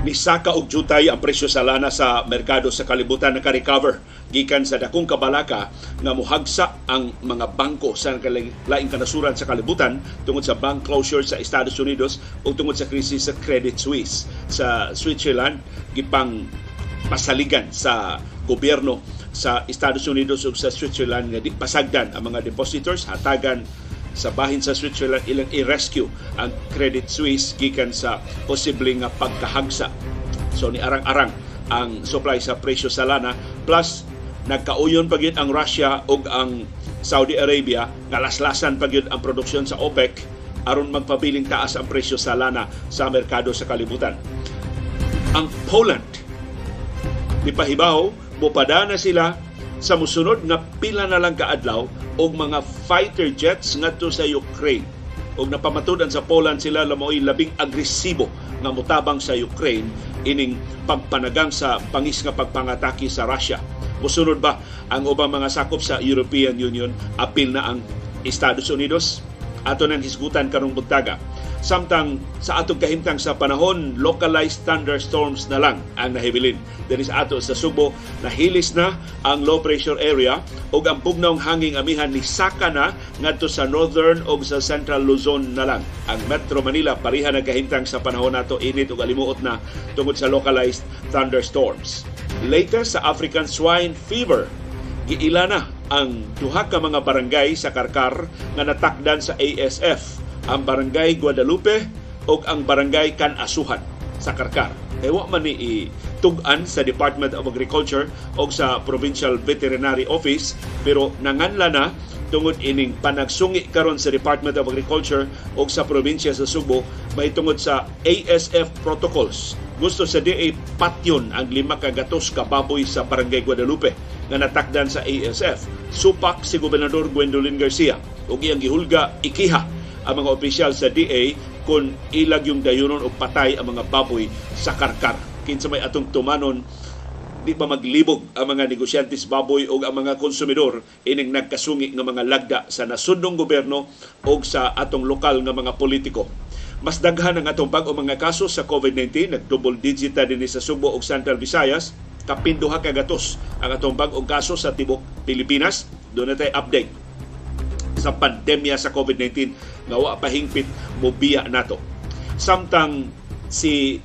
Nisaka og jutay ang presyo sa lana sa merkado sa kalibutan. Naka-recover gikan sa dakong kabalaka nga muhagsa ang mga bangko sa laing kanasuran sa kalibutan tungod sa bank closure sa Estados Unidos o tungod sa krisis sa Credit Suisse sa Switzerland gipang pasaligan sa gobyerno sa Estados Unidos ug sa Switzerland nga di pasagdan ang mga depositors hatagan sa bahin sa Switzerland ilang i-rescue ang Credit Suisse gikan sa posibleng pagkahagsa. So ni arang-arang ang supply sa presyo sa lana plus nagkauyon pagyud ang Russia ug ang Saudi Arabia nga laslasan pagyud ang produksyon sa OPEC aron magpabiling taas ang presyo sa lana sa merkado sa kalibutan. Ang Poland nipahibaw mupada na sila sa musunod nga pila na lang kaadlaw og mga fighter jets ngadto sa Ukraine og napamatudan sa Poland sila lamoy labing agresibo nga mutabang sa Ukraine ining pagpanagang sa pangis nga pagpangatake sa Russia. Musunod ba ang ubang mga sakop sa European Union apil na ang Estados Unidos? Ato nang hisgutan karong buntaga Samtang sa atong kahimtang sa panahon, localized thunderstorms na lang ang nahibilin. Diri sa ato sa Subo, nahilis na ang low pressure area ug ang pugnawng hanging amihan ni saka na ngadto sa northern ug sa central Luzon na lang. Ang Metro Manila pareha na kahimtang sa panahon nato init ug alimuot na tungod sa localized thunderstorms. Latest sa African swine fever giila na ang duha ka mga barangay sa Karkar nga natakdan sa ASF ang Barangay Guadalupe o ang Barangay Kanasuhan sa Karkar. Ewa man ni tugan sa Department of Agriculture o sa Provincial Veterinary Office pero nanganla na tungod ining panagsungi karon sa Department of Agriculture o sa probinsya sa Subo may tungod sa ASF protocols. Gusto sa DA patyon ang lima ka gatos ka baboy sa Barangay Guadalupe nga natakdan sa ASF. Supak si Gobernador Gwendolyn Garcia ug iyang gihulga ikiha ang mga opisyal sa DA kung ilag yung dayunon o patay ang mga baboy sa karkar. Kinsa may atong tumanon di pa maglibog ang mga negosyantes baboy o ang mga konsumidor ining nagkasungi ng mga lagda sa nasundong gobyerno o sa atong lokal nga mga politiko. Mas daghan ang atong bag o mga kaso sa COVID-19, nag-double digit din sa Subo o Central Visayas, kapinduha kagatos ang atong bag o kaso sa tibok Pilipinas. Doon na tayo update sa pandemya sa COVID-19 nga wa pahingpit mobiya nato. Samtang si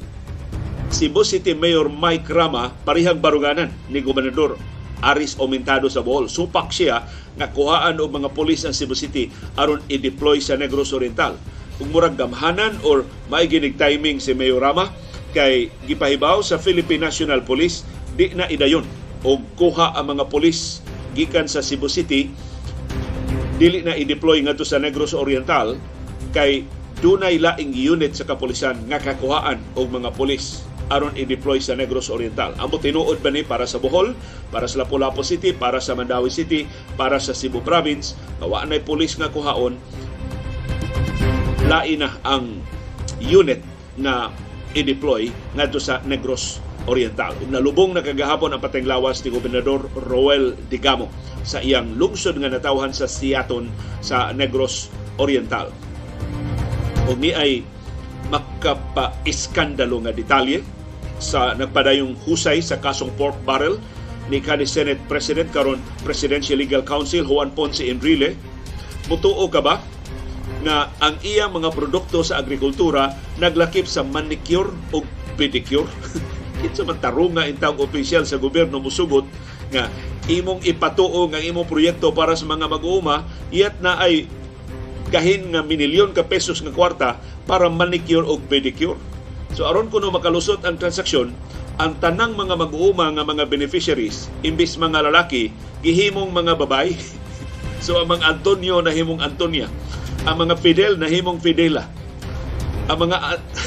Cebu City Mayor Mike Rama parihang baruganan ni Gobernador Aris Omentado sa Bohol. Supak siya nga kuhaan og mga pulis ang Cebu City aron i-deploy sa Negros Oriental. Kung murag gamhanan or may ginig timing si Mayor Rama kay gipahibaw sa Philippine National Police di na idayon og kuha ang mga pulis gikan sa Cebu City dili na i-deploy ngadto sa Negros Oriental kay dunay laing unit sa kapulisan nga kakuhaan og mga pulis aron i-deploy sa Negros Oriental. Amo tinuod ba ni para sa Bohol, para sa Lapu-Lapu City, para sa Mandawi City, para sa Cebu Province, wa nay pulis nga kuhaon lain na ang unit na i-deploy ngadto sa Negros Oriental. Nalubong na kagahapon ang pateng lawas ni Gobernador Roel Digamo sa iyang lungsod nga natawhan sa Siaton sa Negros Oriental. Ug ay makapa-iskandalo nga detalye sa nagpadayong husay sa kasong pork barrel ni kanhi Senate President karon Presidential Legal Council Juan Ponce Enrile mutuo ka ba nga ang iyang mga produkto sa agrikultura naglakip sa manicure o pedicure kinsa man tarunga intawag opisyal sa gobyerno musugot nga imong ipatuo nga imong proyekto para sa mga mag-uuma iyat na ay kahin nga minilyon ka pesos nga kwarta para manicure o pedicure. So aron kuno makalusot ang transaksyon, ang tanang mga mag-uuma nga mga beneficiaries imbis mga lalaki gihimong mga babay. so ang mga Antonio na himong Antonia, ang mga Fidel na himong Fidela. Ang mga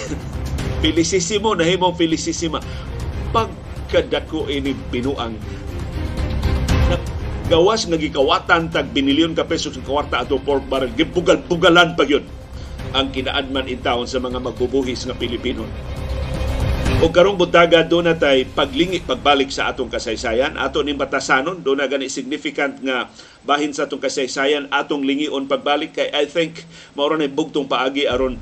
Felicissimo na himong Felicissima. Pagkadako ini binuang. Gawas nga gikawatan tag binilyon ka pesos ng kawarta ato pork barrel gibugal-bugalan pa yun. Ang kinaadman in town sa mga magbubuhis nga Pilipino. O karong buntaga do na tay paglingi pagbalik sa atong kasaysayan, ato ning batasanon do na gani significant nga bahin sa atong kasaysayan. Atong lingion pagbalik. Kay I think mao na bugtong paagi aron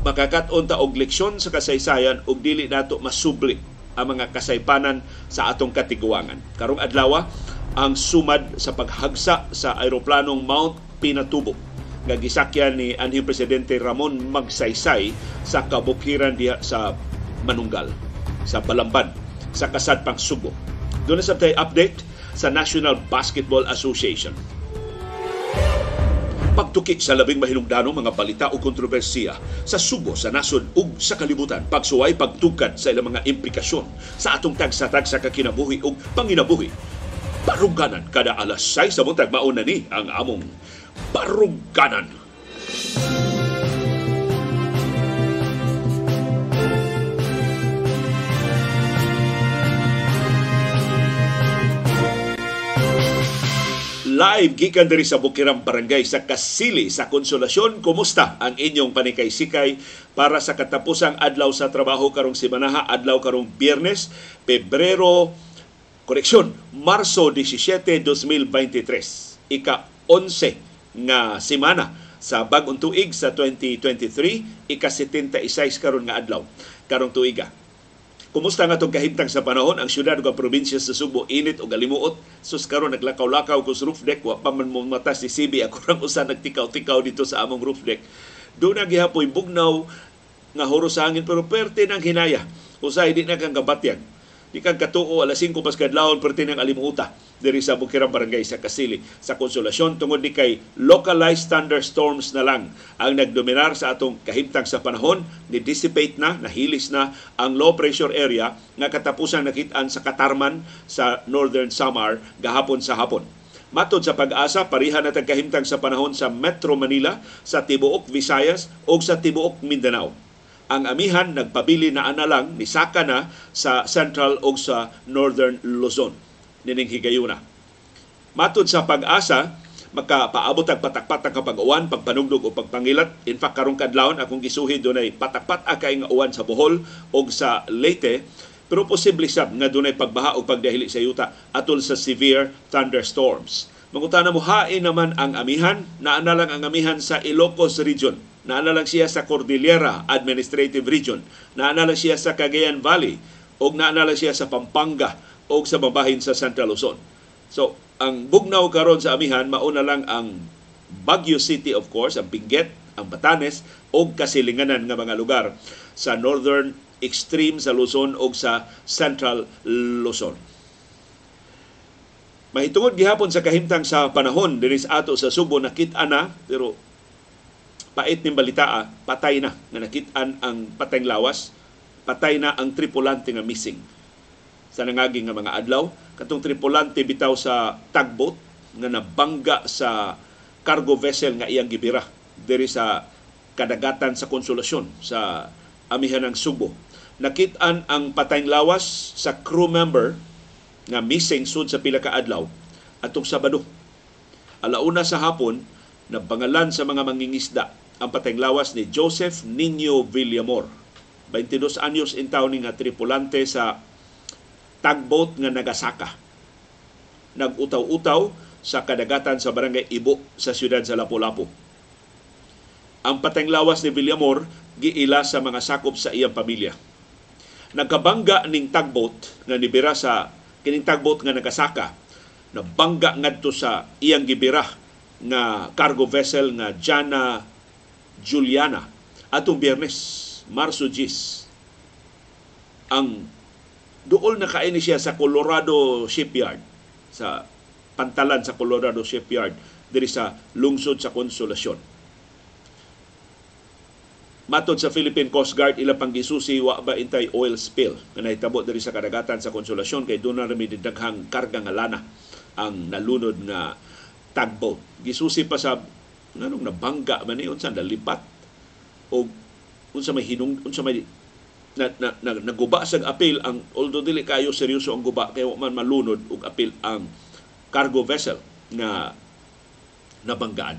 Makakaton ta og leksyon sa kasaysayan ug dili nato masubli ang mga kasaypanan sa atong katiguangan. Karong adlaw ang sumad sa paghagsa sa aeroplanong Mount Pinatubo nga gisakyan ni anhing presidente Ramon Magsaysay sa kabukiran diha sa Manunggal sa Balamban sa Kasadpang Subo. Doon sa tay update sa National Basketball Association. Pagtuki sa labing mahinungdanong mga balita o kontrobersiya sa Subo, sa nasod ug sa kalibutan. Pagsuway, pagtugkad sa ilang mga implikasyon sa atong tagsa-tag sa kakinabuhi ug panginabuhi. Paruganan kada alas 6 sa buntag mauna ni ang among Paruganan. Live gikan diri sa Bukirang Barangay sa Kasili sa Konsolasyon. Kumusta ang inyong panikay-sikay para sa katapusang adlaw sa trabaho karong simanaha, adlaw karong Biyernes, Pebrero, koreksyon, Marso 17, 2023. Ika 11 nga semana sa bagong tuig sa 2023, ika 76 karon nga adlaw karong tuiga. Kumusta nga itong kahimtang sa panahon? Ang syudad ug probinsya sa Subo init o galimuot sus karon naglakaw-lakaw ko sa roof deck. Wa pa man mo mata si CB ako rang usa nagtikaw-tikaw dito sa among roof deck. Do na gihapoy bugnaw nga horos sa hangin pero perte ng hinaya. Usay di na kang kabatyag Di kang katuo alas 5 pas kadlawon perti ng alimuta diri sa Bukirang Barangay sa Kasili. Sa Konsolasyon tungod ni kay localized thunderstorms na lang ang nagdominar sa atong kahimtang sa panahon. Ni dissipate na nahilis na ang low pressure area nga katapusang nakitaan sa Katarman sa Northern Samar gahapon sa hapon. Matod sa pag-asa, pariha na kahimtang sa panahon sa Metro Manila, sa Tibuok, Visayas o sa Tibuok, Mindanao ang amihan nagpabili na ana lang ni saka na sa Central o sa Northern Luzon nining higayuna. Matod sa pag-asa, makapaabot ang patakpat ang kapag-uwan, pagpanugdog o pagpangilat. In fact, karong kadlawon akong gisuhi dunay patakpat akay nga uwan sa Bohol o sa Leyte, pero posible sab nga dunay pagbaha o pagdahili sa yuta atol sa severe thunderstorms. Mangutana mo hain naman ang amihan, naana lang ang amihan sa Ilocos Region Naana lang siya sa Cordillera Administrative Region. Naana lang siya sa Cagayan Valley. O naana lang siya sa Pampanga o sa mabahin sa Central Luzon. So, ang bugnaw karon sa amihan, mauna lang ang Baguio City of course, ang Benguet, ang Batanes o kasilinganan nga mga lugar sa northern extreme sa Luzon o sa central Luzon. Mahitungod gihapon sa kahimtang sa panahon dinis ato sa Subo nakit-a na pero pait ning balita, patay na nga nakitaan ang patayng lawas, patay na ang tripulante nga missing. Sa nangaging nga mga adlaw, katong tripulante bitaw sa tugboat nga nabangga sa cargo vessel nga iyang gibira diri sa kadagatan sa konsolasyon sa amihan ng Subo. Nakitaan ang patayng lawas sa crew member nga missing sud sa pila ka adlaw atong Sabado. Alauna sa hapon, nabangalan sa mga mangingisda ang patayng lawas ni Joseph Nino Villamor. 22 anyos in taon nga tripulante sa tugboat nga Nagasaka. Nag-utaw-utaw sa kadagatan sa barangay Ibo sa siyudad sa Lapu-Lapu. Ang patayng lawas ni Villamor giila sa mga sakop sa iyang pamilya. Nagkabangga ning tugboat nga nibira sa kining tugboat nga Nagasaka. Nabangga ngadto sa iyang gibira nga cargo vessel nga Jana Juliana atong Biyernes, Marso 10. Ang dool na kaini siya sa Colorado Shipyard sa pantalan sa Colorado Shipyard diri sa lungsod sa Konsolasyon. Matod sa Philippine Coast Guard, ilang pang gisusi wa ba intay oil spill nga nahitabo diri sa kadagatan sa Konsolasyon kay doon na rami daghang karga nga lana ang nalunod nga tugboat. Gisusi pa sa nganong nabangga man ni unsa nalipat o unsa may hinung unsa may na, na, na, naguba sa appeal ang although dili kayo seryoso ang guba kay man malunod og appeal ang cargo vessel na nabanggaan.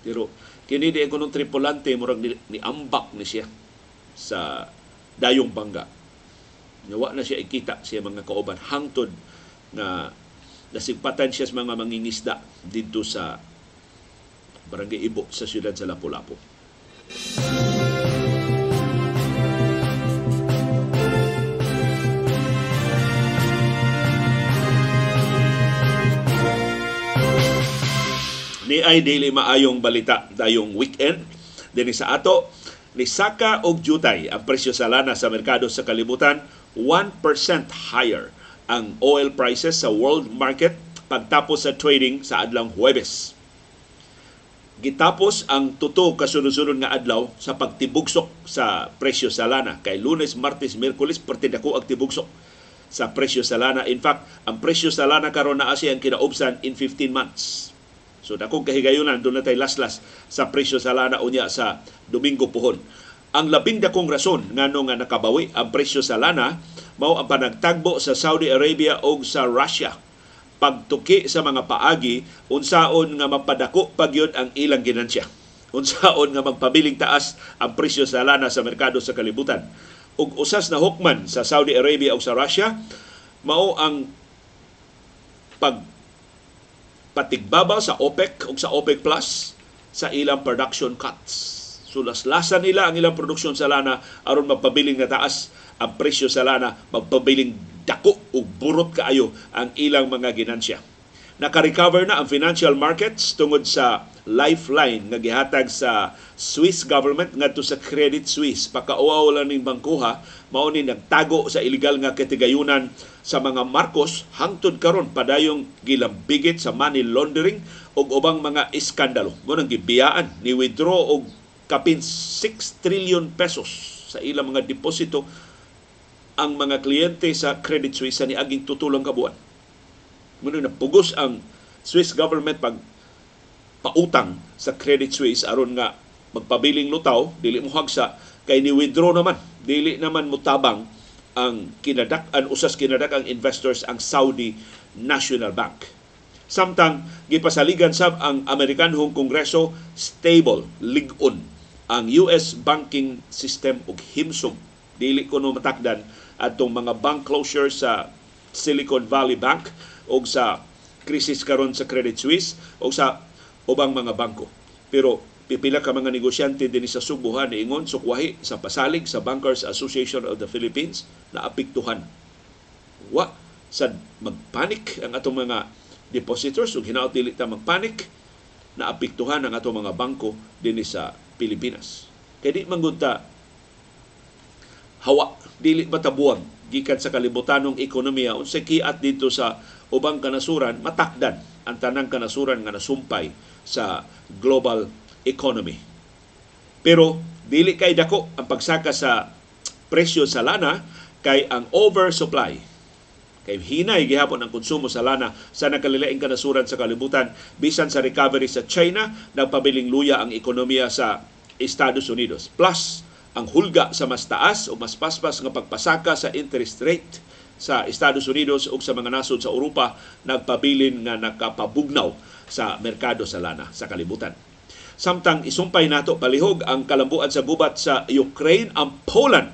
Pero kini di ko tripulante murag ni, ni ambak ni siya sa dayong bangga. Nawa na siya ikita siya mga kauban hangtod na nasigpatan siya sa mga mangingisda dito sa barangay Ibo sa siyudad sa Lapu-Lapu. Ni ay dili maayong balita dayong weekend dinhi sa ato ni saka og jutay ang presyo sa lana sa merkado sa kalibutan 1% higher ang oil prices sa world market pagtapos sa trading sa adlang Huwebes. Gitapos ang tuto kasunod-sunod nga adlaw sa pagtibugsok sa presyo sa lana kay Lunes, Martes, Miyerkules pertidako ang tibugsok sa presyo sa lana. In fact, ang presyo sa lana karon na ang kinaubsan in 15 months. So dakong kahigayunan doon na tayo laslas sa presyo sa lana unya sa Domingo puhon. Ang labing dakong rason ngano nga nakabawi ang presyo sa lana mao ang panagtagbo sa Saudi Arabia o sa Russia pagtuki sa mga paagi unsaon nga mapadako pagyod ang ilang ginansya unsaon nga magpabiling taas ang presyo sa lana sa merkado sa kalibutan ug usas na hukman sa Saudi Arabia o sa Russia mao ang pag patigbabaw sa OPEC o sa OPEC Plus sa ilang production cuts. Sulaslasan nila ang ilang produksyon sa lana aron magpabiling na taas ang presyo sa lana, magpabiling dako o burot kaayo ang ilang mga ginansya. Naka-recover na ang financial markets tungod sa lifeline nga gihatag sa Swiss government ngadto sa Credit Suisse. Pakauaw lang ning bangkuha mao ni nagtago sa illegal nga katigayunan sa mga Marcos hangtod karon padayong gilambigit sa money laundering ug ubang mga iskandalo. Mo nang gibiyaan ni withdraw og kapin 6 trillion pesos sa ilang mga deposito ang mga kliyente sa Credit Suisse sa niaging tutulong kabuan Muna na pugos ang Swiss government pag pautang sa Credit Suisse aron nga magpabiling lutaw, dili mo hagsa kay ni withdraw naman, dili naman mutabang ang kinadak an usas kinadak ang investors ang Saudi National Bank. Samtang gipasaligan sab ang Amerikanhong Kongreso stable, ligon ang US banking system og himsog dili kuno matakdan atong mga bank closure sa Silicon Valley Bank o sa krisis karon sa Credit Suisse o sa ubang mga bangko. Pero pipila ka mga negosyante din sa Subuhan ingon sukwahi sa pasalig sa Bankers Association of the Philippines na apiktuhan. Wa sa magpanik ang atong mga depositors ug hinaot dili ta magpanik na apiktuhan ang atong mga bangko dinhi sa Pilipinas. Kay di mangunta hawa dili matabuang gikan sa kalibutanong ekonomiya unsay kiat dito sa ubang kanasuran matakdan ang tanang kanasuran nga nasumpay sa global economy. Pero dili kay dako ang pagsaka sa presyo sa lana kay ang oversupply. Kay hinay gihapon ang konsumo sa lana sa nakalilaing kanasuran sa kalibutan bisan sa recovery sa China nagpabiling luya ang ekonomiya sa Estados Unidos. Plus ang hulga sa mas taas o mas paspas nga pagpasaka sa interest rate sa Estados Unidos ug sa mga nasod sa Europa nagpabilin nga nakapabugnaw sa merkado sa lana sa kalibutan. Samtang isumpay nato palihog ang kalambuan sa gubat sa Ukraine ang Poland.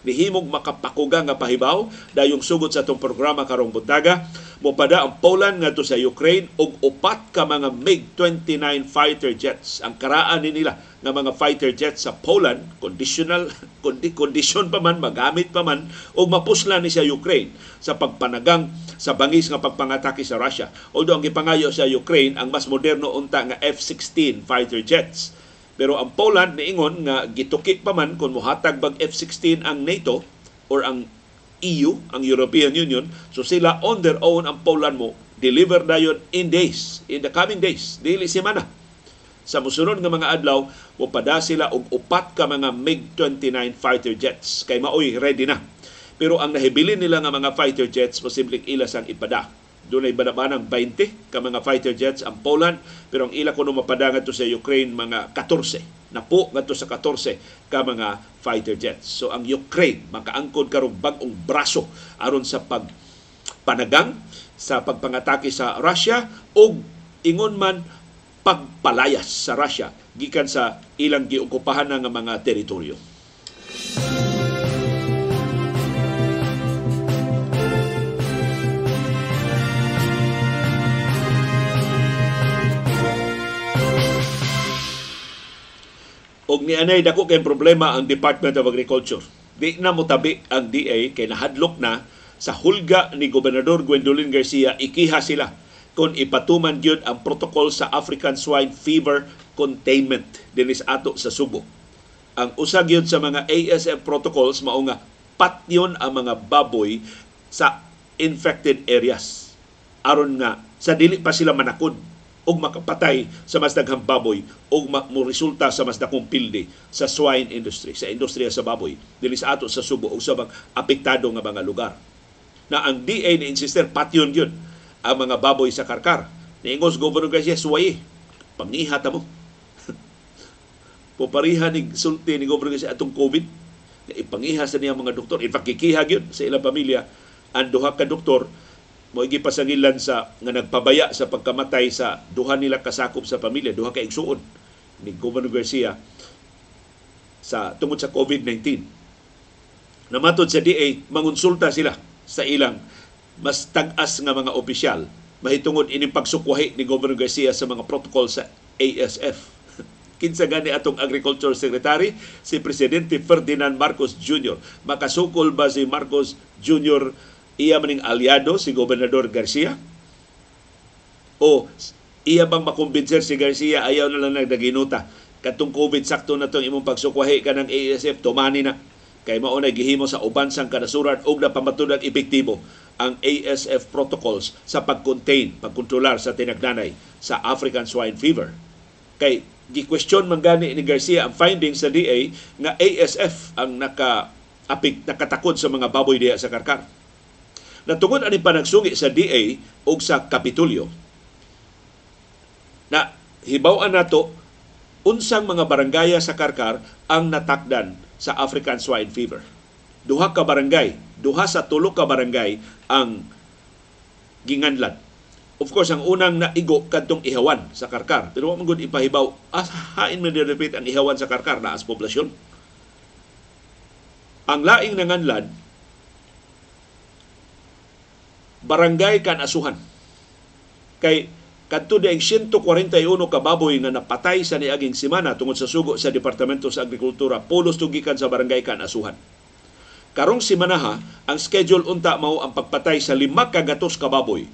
Nihimog makapakuga nga pahibaw dayong sugod sa itong programa karong buntaga. Mopada ang Poland ngadto sa Ukraine og upat ka mga MiG-29 fighter jets. Ang karaan ni nila nga mga fighter jets sa Poland conditional kundi condition pa man magamit pa man og mapusla ni sa Ukraine sa pagpanagang sa bangis nga pagpangatake sa Russia. Although ang gipangayo sa Ukraine ang mas moderno unta nga F-16 fighter jets. Pero ang Poland niingon nga gitukik pa man kung mohatag bag F-16 ang NATO or ang EU, ang European Union, so sila on their own ang Poland mo deliver dayon in days, in the coming days, dili semana. Sa musunod nga mga adlaw, mopada sila og upat ka mga MiG-29 fighter jets kay maoy ready na. Pero ang nahibilin nila nga mga fighter jets posibleng ilas ang ipada doon ay banabanang 20 ka mga fighter jets ang Poland, pero ang ila kuno mapadangan to sa Ukraine mga 14. Napo ngadto sa 14 ka mga fighter jets. So ang Ukraine makaangkod karong bag-ong braso aron sa pag panagang sa pagpangatake sa Russia o ingon man pagpalayas sa Russia gikan sa ilang giokupahan nga mga teritoryo. og ni anay dako kay problema ang Department of Agriculture. Di na mo tabi ang DA kay nahadlok na sa hulga ni Gobernador Gwendolyn Garcia ikiha sila kung ipatuman gyud ang protocol sa African Swine Fever Containment dinis ato sa Subo. Ang usa gyud sa mga ASF protocols mao nga patyon ang mga baboy sa infected areas aron nga sa dili pa sila manakod og makapatay sa mas daghang baboy og mo resulta sa mas dakong pilde sa swine industry, sa industriya sa baboy dili sa ato sa Subo ug sa mga apektado nga mga lugar. Na ang DA ni insister patyon gyud ang mga baboy sa karkar. Niingos Governor Garcia suway pangihat mo. Pupariha ni sulti ni Governor Garcia atong COVID ipangiha sa niya mga doktor. In fact, kikiha gyud sa ilang pamilya ang duha ka doktor mo gipasangilan sa nga nagpabaya sa pagkamatay sa duha nila kasakop sa pamilya, duha ka igsuon ni Governor Garcia sa tungod sa COVID-19. Namatod sa DA, mangonsulta sila sa ilang mas tag-as nga mga opisyal. Mahitungod ining pagsukwahi ni Governor Garcia sa mga protocol sa ASF. Kinsa gani atong Agriculture Secretary? Si Presidente Ferdinand Marcos Jr. Makasukol ba si Marcos Jr iya maning aliado si Gobernador Garcia? O iya bang makumbinser si Garcia? Ayaw na lang nagdaginuta. Katong COVID sakto na tong imong pagsukwahi ka ng ASF tumani na. Kay mao na gihimo sa uban sang kanasuran og napamatudan epektibo ang ASF protocols sa pag-contain, pagkontrolar sa tinagdanay sa African swine fever. Kay gi-question man gani ni Garcia ang findings sa DA nga ASF ang naka apik nakatakod sa mga baboy diya sa karkar Natungod ani panagsungi sa DA o sa Kapitulyo na hibaw-an nato unsang mga barangaya sa Karkar ang natakdan sa African swine fever. Duha ka barangay, duha sa tulo ka barangay ang ginganlan. Of course, ang unang naigo kadtong ihawan sa Karkar. Pero mo gud ipahibaw, ah, hain man repeat ang ihawan sa Karkar na as poblasyon. Ang laing nanganlan barangay kanasuhan. Kay kadto diay 141 ka baboy nga napatay sa niaging semana tungod sa sugo sa Departamento sa Agrikultura pulos tugikan sa barangay kanasuhan. Karong semana ha, ang schedule unta mao ang pagpatay sa lima ka gatos ka baboy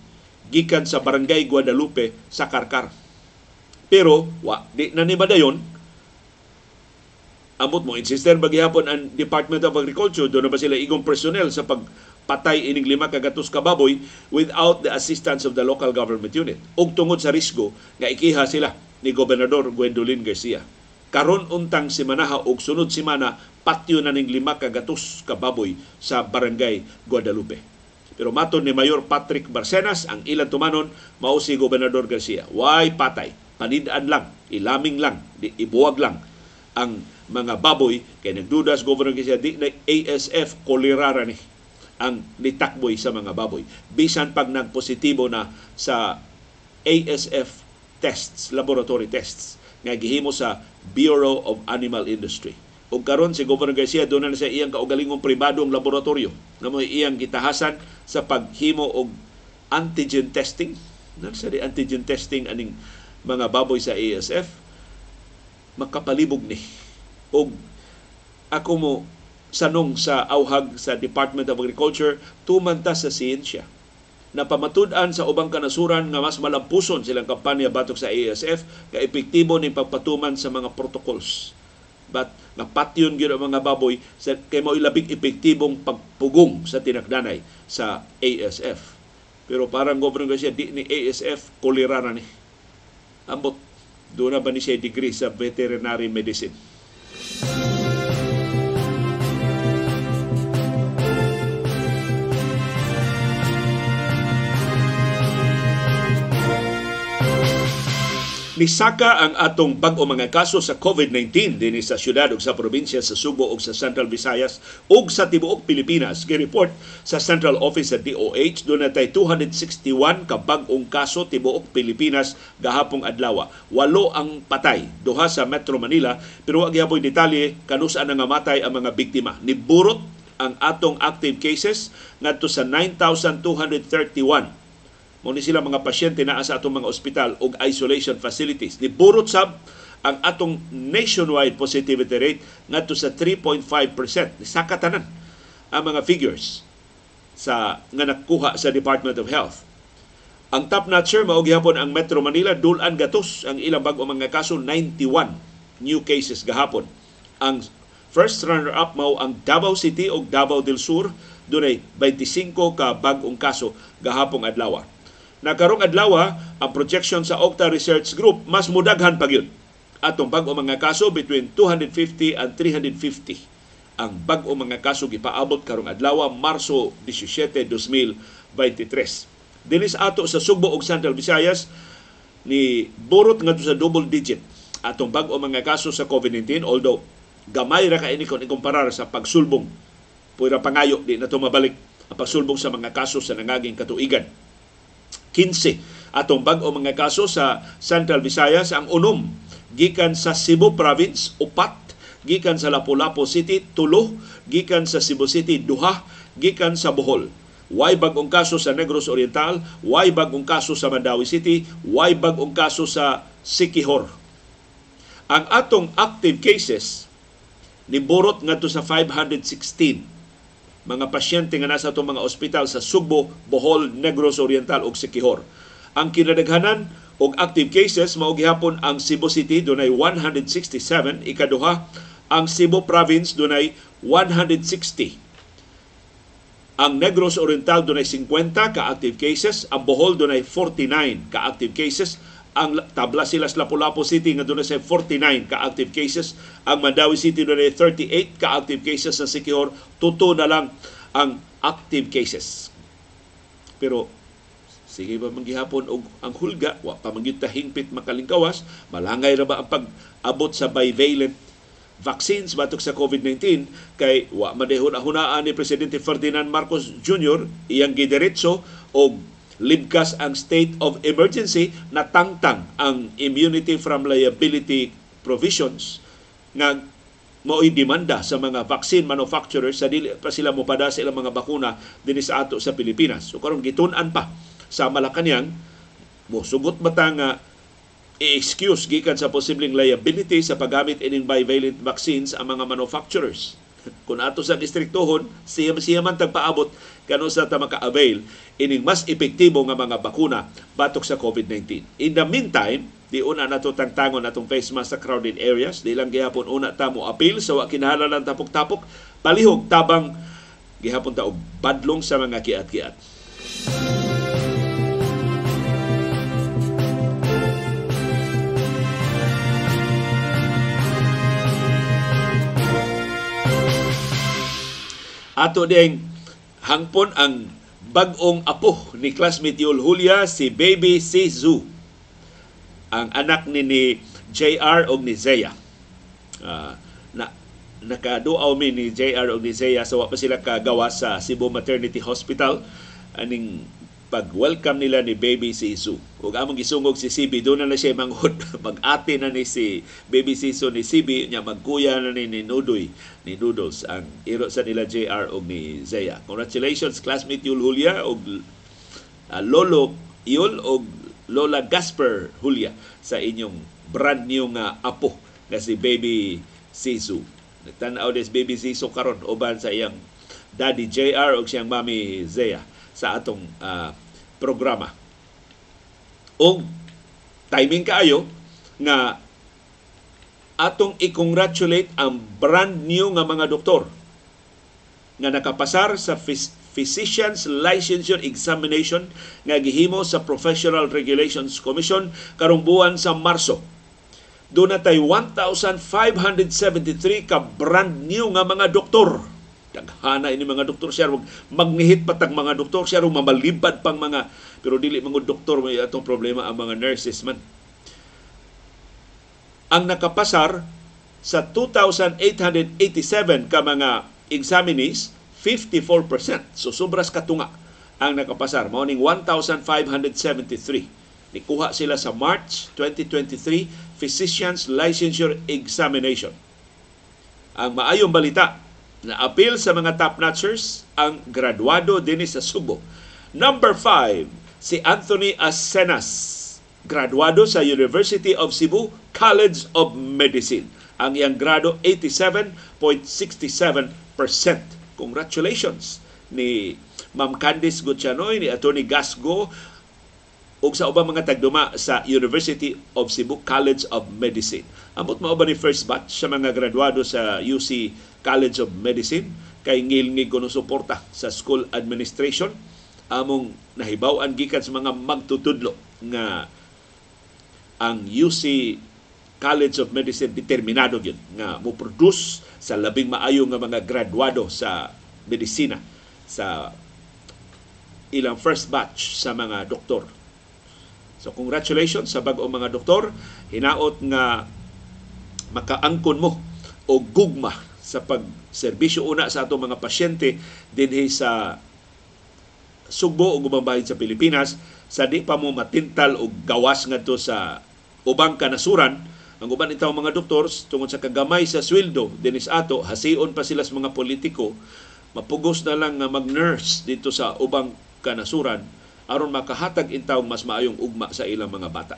gikan sa barangay Guadalupe sa Karkar. Pero wa di na ni dayon amot mo insister bagihapon ang Department of Agriculture do na ba sila igong personnel sa pag patay ining lima kagatos ka baboy without the assistance of the local government unit. Ug tungod sa risgo nga ikiha sila ni Gobernador Gwendolyn Garcia. Karon untang simanaha og sunod simana patyo na ning lima kagatos ka baboy sa barangay Guadalupe. Pero maton ni Mayor Patrick Barcenas ang ilang tumanon mao si Gobernador Garcia. Why patay? Panidaan lang, ilaming lang, di, ibuwag lang ang mga baboy kay nagdudas Governor Garcia di na ASF kolerara ni ang nitakboy sa mga baboy. Bisan pag nagpositibo na sa ASF tests, laboratory tests, nga gihimo sa Bureau of Animal Industry. Ug karon si Governor Garcia doon na sa iyang kaugalingong pribadong laboratorio na mo iyang gitahasan sa paghimo og antigen testing. Na sa di antigen testing aning mga baboy sa ASF makapalibog ni og ako mo sanong sa auhag sa Department of Agriculture tumanta sa siyensya na pamatud-an sa ubang kanasuran nga mas malampuson silang kampanya batok sa ASF ka epektibo ni pagpatuman sa mga protocols. But napatyon gyud ang mga baboy sa kay mao ilabing epektibong pagpugong sa tinagdanay sa ASF. Pero parang Governor Garcia, di ni ASF, kolera na ni. Ambot, doon na ba ni siya degree sa veterinary medicine? Nisaka ang atong bag-o mga kaso sa COVID-19 dinhi sa syudad ug sa probinsya sa Subo ug sa Central Visayas ug sa tibuok Pilipinas. Gi-report sa Central Office sa DOH do na 261 ka bag-ong kaso tibuok Pilipinas gahapong adlaw. Walo ang patay duha sa Metro Manila pero wa gyapon detalye kanusa na nga matay ang mga biktima. Niburot ang atong active cases ngadto sa 9,231 mo ni sila mga pasyente naa sa atong mga ospital ug isolation facilities. Ni burot sab ang atong nationwide positivity rate ngadto sa 3.5%. Ni sakatanan ang mga figures sa nga nakuha sa Department of Health. Ang top notcher mao gihapon ang Metro Manila dulan gatos ang ilang bag-o mga kaso 91 new cases gahapon. Ang first runner up mao ang Davao City ug Davao del Sur dunay 25 ka bag-ong kaso gahapong adlaw. Nakarong adlaw ang projection sa Octa Research Group. Mas mudaghan pa gyud. Atong bag-o mga kaso between 250 and 350 ang bag-o mga kaso gipaabot karong adlaw Marso 17, 2023 dinis ato sa Sugbo ug Central Visayas ni burot ngadto sa double digit. Atong bag-o mga kaso sa COVID-19 although gamay ra kaini kon ikumparar sa pagsulbong. Pura pangayo di na mabalik. Ang pagsulbong sa mga kaso sa nangaging katuigan 15 atong bag-o mga kaso sa Central Visayas ang unom gikan sa Cebu Province upat. Gikan sa Lapu-Lapu City tulo. Gikan sa Cebu City duha. Gikan sa Bohol. Way bagong kaso sa Negros Oriental, way bagong kaso sa Mandawi City, way bagong kaso sa Sikihor. Ang atong active cases ni borot ngadto sa 516 mga pasyente nga nasa itong mga ospital sa Sugbo, Bohol, Negros Oriental ug Sikihor. Ang kinadaghanan og active cases mao gihapon ang Cebu City dunay 167, ikaduha. Ang Cebu Province dunay 160 ang Negros Oriental dunay 50 ka active cases, ang Bohol dunay 49 ka active cases, ang tabla sila sa Lapu-Lapu City nga dunay 49 ka active cases, ang Mandawi City dunay 38 ka active cases sa Sikihor, tuto na lang ang active cases. Pero sige ba manggihapon og ang hulga wa pa mangyud hingpit makalingkawas malangay ra ba ang pag-abot sa bivalent vaccines batok sa COVID-19 kay wa madehon hunaan ni presidente Ferdinand Marcos Jr. iyang gidiretso og libkas ang state of emergency na tangtang ang immunity from liability provisions nga mao'y demanda sa mga vaccine manufacturers sa dili pa sila mopada sa ilang mga bakuna dinhi sa ato sa Pilipinas. So karon gitun-an pa sa Malacañang mo sugot mata nga i-excuse gikan sa posibleng liability sa paggamit ining bivalent vaccines ang mga manufacturers. Kung ato sa distriktohon, siya, siya man tagpaabot kano sa ta maka-avail ining mas epektibo nga mga bakuna batok sa COVID-19. In the meantime, di una nato tangtangon atong face mask sa crowded areas, di lang gihapon una ta mo appeal sa wa kinahanglan tapok-tapok, palihog tabang gihapon ta og badlong sa mga kiat-kiat. Ato ding hangpon ang bagong apo ni classmate Yul Julia si Baby Sizu. Ang anak ni ni JR og ni Zeya. Uh, na nakaduaw mi ni JR og ni Zeya so, pa sila kagawa sa Cebu Maternity Hospital aning pag-welcome nila ni Baby Sisu. Ug among gisungog si CB, doon na, na siya manghod. Mag-ati na ni si Baby Sisu ni CB, niya magkuya na ni, ni Nudoy, ni Noodles, ang iro sa nila JR og ni Zaya. Congratulations, classmate Yul Julia og uh, Lolo Yul og Lola Gasper Julia sa inyong brand new nga apo nga si Baby Sisu. Nagtanaw des Baby Sisu karon uban sa iyang daddy JR og siyang mami Zaya sa atong uh, programa. O timing kaayo nga atong i-congratulate ang brand new nga mga doktor nga nakapasar sa Physician's Licensure Examination nga gihimo sa Professional Regulations Commission karong buwan sa Marso. Doon na tayo 1,573 ka brand new nga mga doktor daghana ini mga doktor siya wag magnihit patag mga doktor siya mamalibad pang mga pero dili mga doktor may atong problema ang mga nurses man. Ang nakapasar sa 2,887 ka mga examinees 54% so sobras katunga ang nakapasar. Mao ning 1,573 nikuha sila sa March 2023 Physicians Licensure Examination. Ang maayong balita na appeal sa mga top notchers ang graduado din sa Subo. Number 5, si Anthony Asenas, graduado sa University of Cebu College of Medicine. Ang iyang grado 87.67%. Congratulations ni Ma'am Candice Gutchanoy, ni Attorney Gasgo, ug sa ubang mga tagduma sa University of Cebu College of Medicine. Amot mao ba ni first batch sa mga graduado sa UC College of Medicine kay ngilngig kuno suporta sa school administration among nahibaw-an gikan sa mga magtutudlo nga ang UC College of Medicine determinado gyud nga mo produce sa labing maayo nga mga graduado sa medisina sa ilang first batch sa mga doktor So congratulations sa bag-o mga doktor. Hinaot nga makaangkon mo o gugma sa pagserbisyo. Una sa atong mga pasyente dinhi sa Sugbo o gumambahin sa Pilipinas sa di pa mo matintal o gawas ngadto sa ubang kanasuran. Ang uban itaw mga doktor tungod sa kagamay sa sweldo dinis ato hasiun pa sila sa mga politiko. Mapugos na lang nga mag-nurse dito sa ubang kanasuran aron makahatag intaw mas maayong ugma sa ilang mga bata.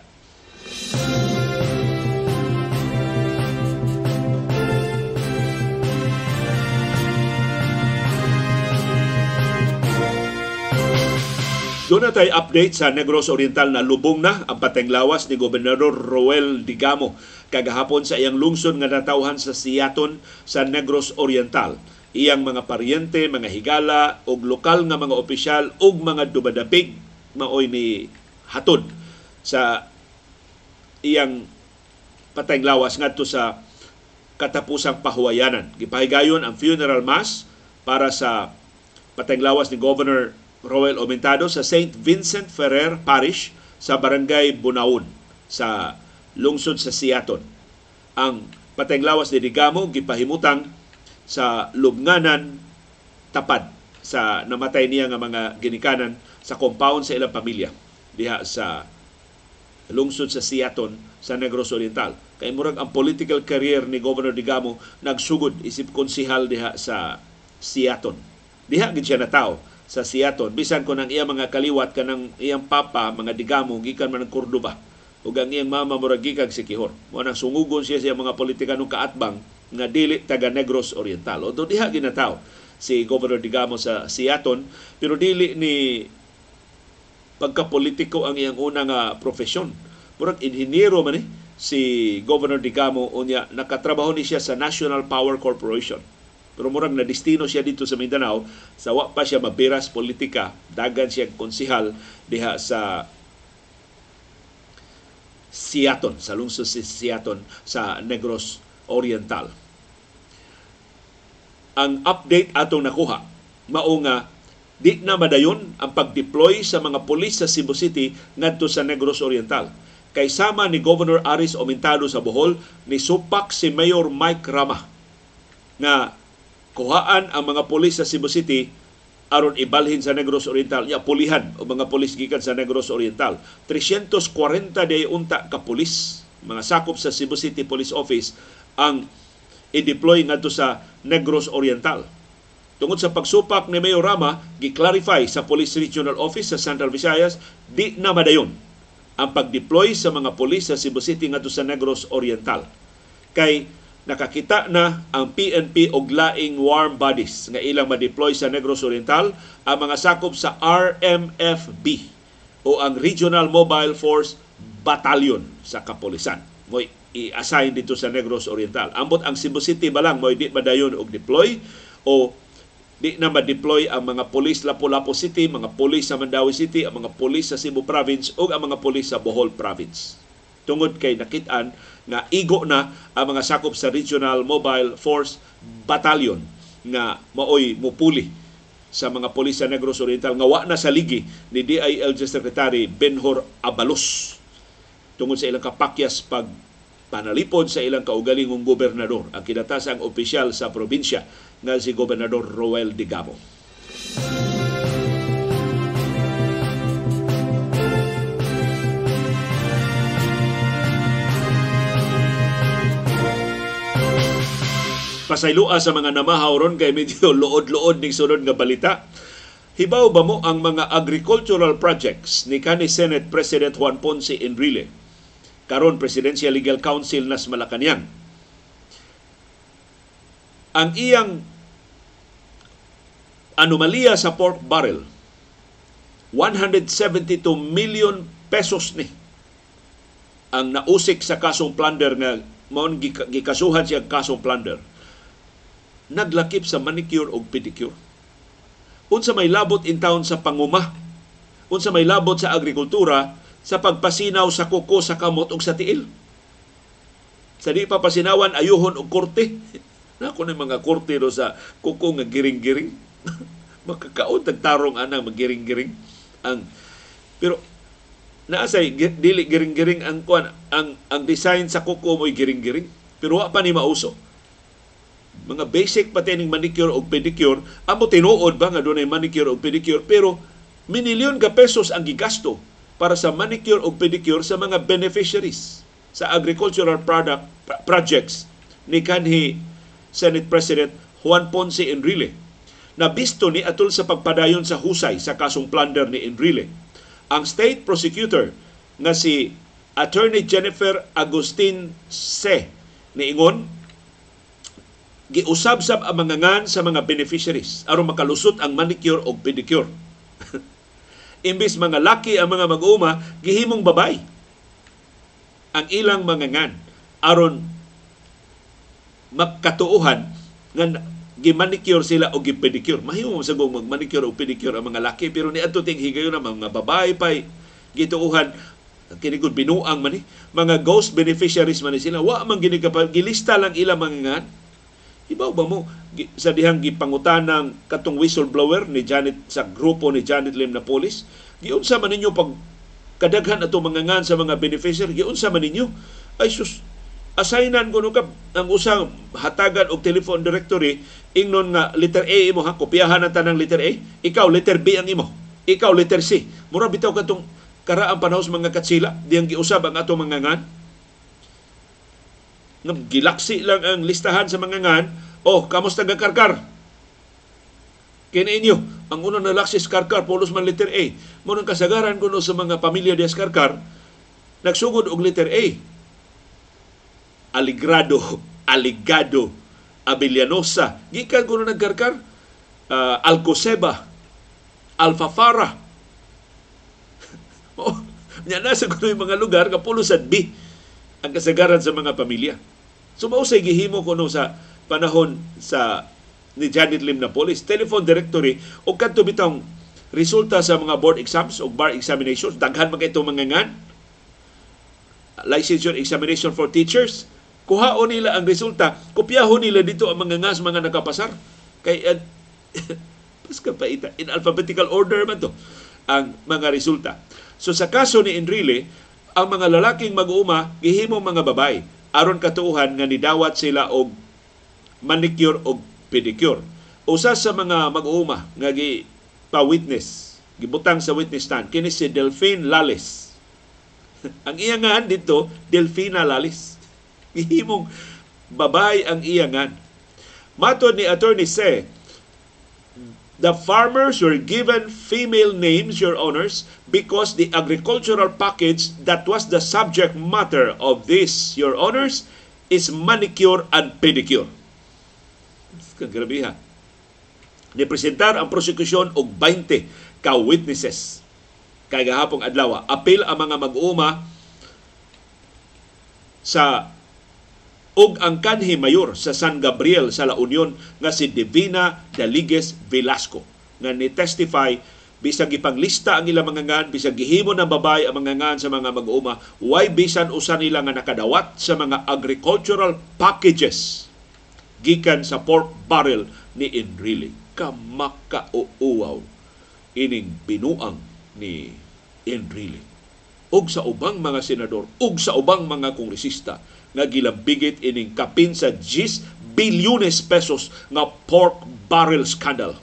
Doon na tayo update sa Negros Oriental na lubong na ang patenglawas ni Gobernador Roel Digamo kagahapon sa iyang lungsod nga natawhan sa Siaton sa Negros Oriental iyang mga paryente, mga higala og lokal nga mga opisyal ug mga dumadapig maoy ni hatod sa iyang patayng lawas ngadto sa katapusang pahuwayanan. Gipahigayon ang funeral mass para sa patayng lawas ni Governor Roel Omentado sa St. Vincent Ferrer Parish sa Barangay Bunaon sa lungsod sa Siaton. Ang lawas ni Digamo gipahimutang sa lubnganan tapad sa namatay niya nga mga ginikanan sa compound sa ilang pamilya diha sa lungsod sa Siaton sa Negros Oriental. Kay murag ang political career ni Governor Digamo nagsugod isip konsihal diha sa Siaton. Diha gid siya nataw sa Siaton bisan ko nang iya mga kaliwat kanang iyang papa mga Digamo gikan man ng Cordoba ug ang iyang mama murag gikan si Kihor. Mo nang sungugon siya sa mga politikanong kaatbang nga dili taga Negros Oriental. O diha ginataw si Governor Digamo sa Siaton pero dili ni pagkapolitiko ang iyang una nga profesyon. Murag inhinyero man eh, si Governor Digamo unya nakatrabaho ni siya sa National Power Corporation. Pero murag na destino siya dito sa Mindanao sa wa pa siya mabiras politika, dagan siya konsihal diha sa Siaton, sa lungsod si Siaton sa Negros Oriental. Ang update atong nakuha mao nga di na madayon ang pag-deploy sa mga pulis sa Cebu City ngadto sa Negros Oriental. Kay ni Governor Aris Omintado sa Bohol ni supak si Mayor Mike Rama nga kuhaan ang mga pulis sa Cebu City aron ibalhin sa Negros Oriental. Ya pulihan o mga pulis gikan sa Negros Oriental. 340 day unta ka pulis mga sakop sa Cebu City Police Office ang i-deploy ngadto sa Negros Oriental. Tungod sa pagsupak ni Mayor Rama, gi-clarify sa Police Regional Office sa Central Visayas, di na madayon ang pag-deploy sa mga polis sa Cebu City ngadto sa Negros Oriental. Kay nakakita na ang PNP og laing warm bodies nga ilang ma-deploy sa Negros Oriental ang mga sakop sa RMFB o ang Regional Mobile Force Battalion sa kapolisan. Mo'y i-assign dito sa Negros Oriental. Ambot ang Cebu City ba lang mo di madayon og deploy o di na ma-deploy ang mga polis Lapu-Lapu City, mga polis sa Mandawi City, ang mga polis sa Cebu Province o ang mga polis sa Bohol Province. Tungod kay nakitaan nga igo na ang mga sakop sa Regional Mobile Force Battalion nga maoy mupuli sa mga polis sa Negros Oriental nga wa na sa ligi ni DILG Secretary Benhor Abalos tungod sa ilang kapakyas pag panalipod sa ilang kaugalingong gobernador ang kinatasang opisyal sa probinsya nga si Gobernador Roel Digamo. Pasaylua sa mga namahaw ron kay medyo luod-luod ning sunod nga balita. Hibaw ba mo ang mga agricultural projects ni kani Senate President Juan Ponce Enrile karon Presidential Legal Council nas Malacañang. Ang iyang anomalya sa pork barrel 172 million pesos ni ang nausik sa kasong plunder nga maon gikasuhan siya kasong plunder naglakip sa manicure o pedicure. Unsa may labot in town sa panguma? Unsa may labot sa agrikultura sa pagpasinaw sa kuko sa kamot ug sa tiil? Sa di pa pasinawan ayuhon og korte? Na ko mga korte do sa kuko nga giring-giring. Makakaon tagtarong anang magiring-giring ang pero naasay dili giring-giring ang kuan ang ang design sa kuko mo'y giring-giring. Pero wa pa ni mauso mga basic pati ning manicure o pedicure amo tinuod ba nga dunay manicure o pedicure pero minilyon ka pesos ang gigasto para sa manicure o pedicure sa mga beneficiaries sa agricultural product projects ni kanhi Senate President Juan Ponce Enrile na bisto ni atul sa pagpadayon sa husay sa kasong plunder ni Enrile ang state prosecutor nga si Attorney Jennifer Agustin C. niingon giusab-sab ang mga ngan sa mga beneficiaries. Aron makalusot ang manicure o pedicure. Imbis mga laki ang mga mag-uma, gihimong babay ang ilang mga ngan. Aron makatuuhan nga gimanicure sila o gipedicure. Mahimo sa gong magmanicure o pedicure ang mga laki pero ni adto ting higayon na mga babae pay gituuhan. Kini gud binuang man ni. Mga ghost beneficiaries man ni sila. Wa man gini gilista lang ilang mga Ibaw ba mo? Sa dihang gipangutan ng katong whistleblower ni Janet sa grupo ni Janet Lim na polis giunsa man ninyo pag kadaghan ato mga ngan sa mga beneficiary? Giunsa man ninyo? Ay sus assignan ko ka ang usang hatagan og telephone directory ingnon nga letter A imo ha kopyahan ang tanang letter A. Ikaw letter B ang imo. Ikaw letter C. Mura bitaw katong karaang panahon sa mga katsila diyang giusab ang ato mga ngan. nga gilaksi lang ang listahan sa mga ngan oh kamusta gakarkar kini inyo ang unang nalaksis karkar pulos man letter A. Mo nang kasagaran kuno sa mga pamilya di karkar nagsugod og letter A. Aligrado, Aligado, Abellanosa, gikan ko na nagkarkar, uh, Alcoseba, Alfafara. oh, nya nasa ko yung mga lugar nga pulo sa B ang kasagaran sa mga pamilya. So mausay gihimo ko no sa panahon sa ni Janet Lim na police telephone directory o kadto bitong resulta sa mga board exams o bar examinations daghan man ito mga ngan licensure examination for teachers kuhaon nila ang resulta, kopyahon nila dito ang mga ngas mga nakapasar. Kay uh, pas ka paita, in alphabetical order man to ang mga resulta. So sa kaso ni Enrile, ang mga lalaking mag-uuma gihimo mga babay aron katuuhan nga nidawat sila og manicure og pedicure. Usa sa mga mag-uuma nga gi pa-witness, gibutang sa witness stand kini si Delphine Lales. ang iyangan dito Delphina Lales Gihimong babay ang iyangan. Matod ni Attorney Se, the farmers were given female names, Your Honors, because the agricultural package that was the subject matter of this, Your Honors, is manicure and pedicure. Kagrabiha. Nipresentar ang prosekusyon og 20 ka witnesses. Kay gahapong adlaw, apil ang mga mag-uma sa ug ang kanhi mayor sa San Gabriel sa La Union nga si Divina Daligues Velasco nga ni testify bisag ipanglista ang ilang mga ngan bisag gihimo ng babay ang mga ngan sa mga mag-uuma why bisan usa nila nga nakadawat sa mga agricultural packages gikan sa pork barrel ni Enrile kamakauuaw ining binuang ni Enrile. Ug sa ubang mga senador ug sa ubang mga kongresista nga gilabigit ining kapin sa 10 bilyones pesos nga pork barrel scandal.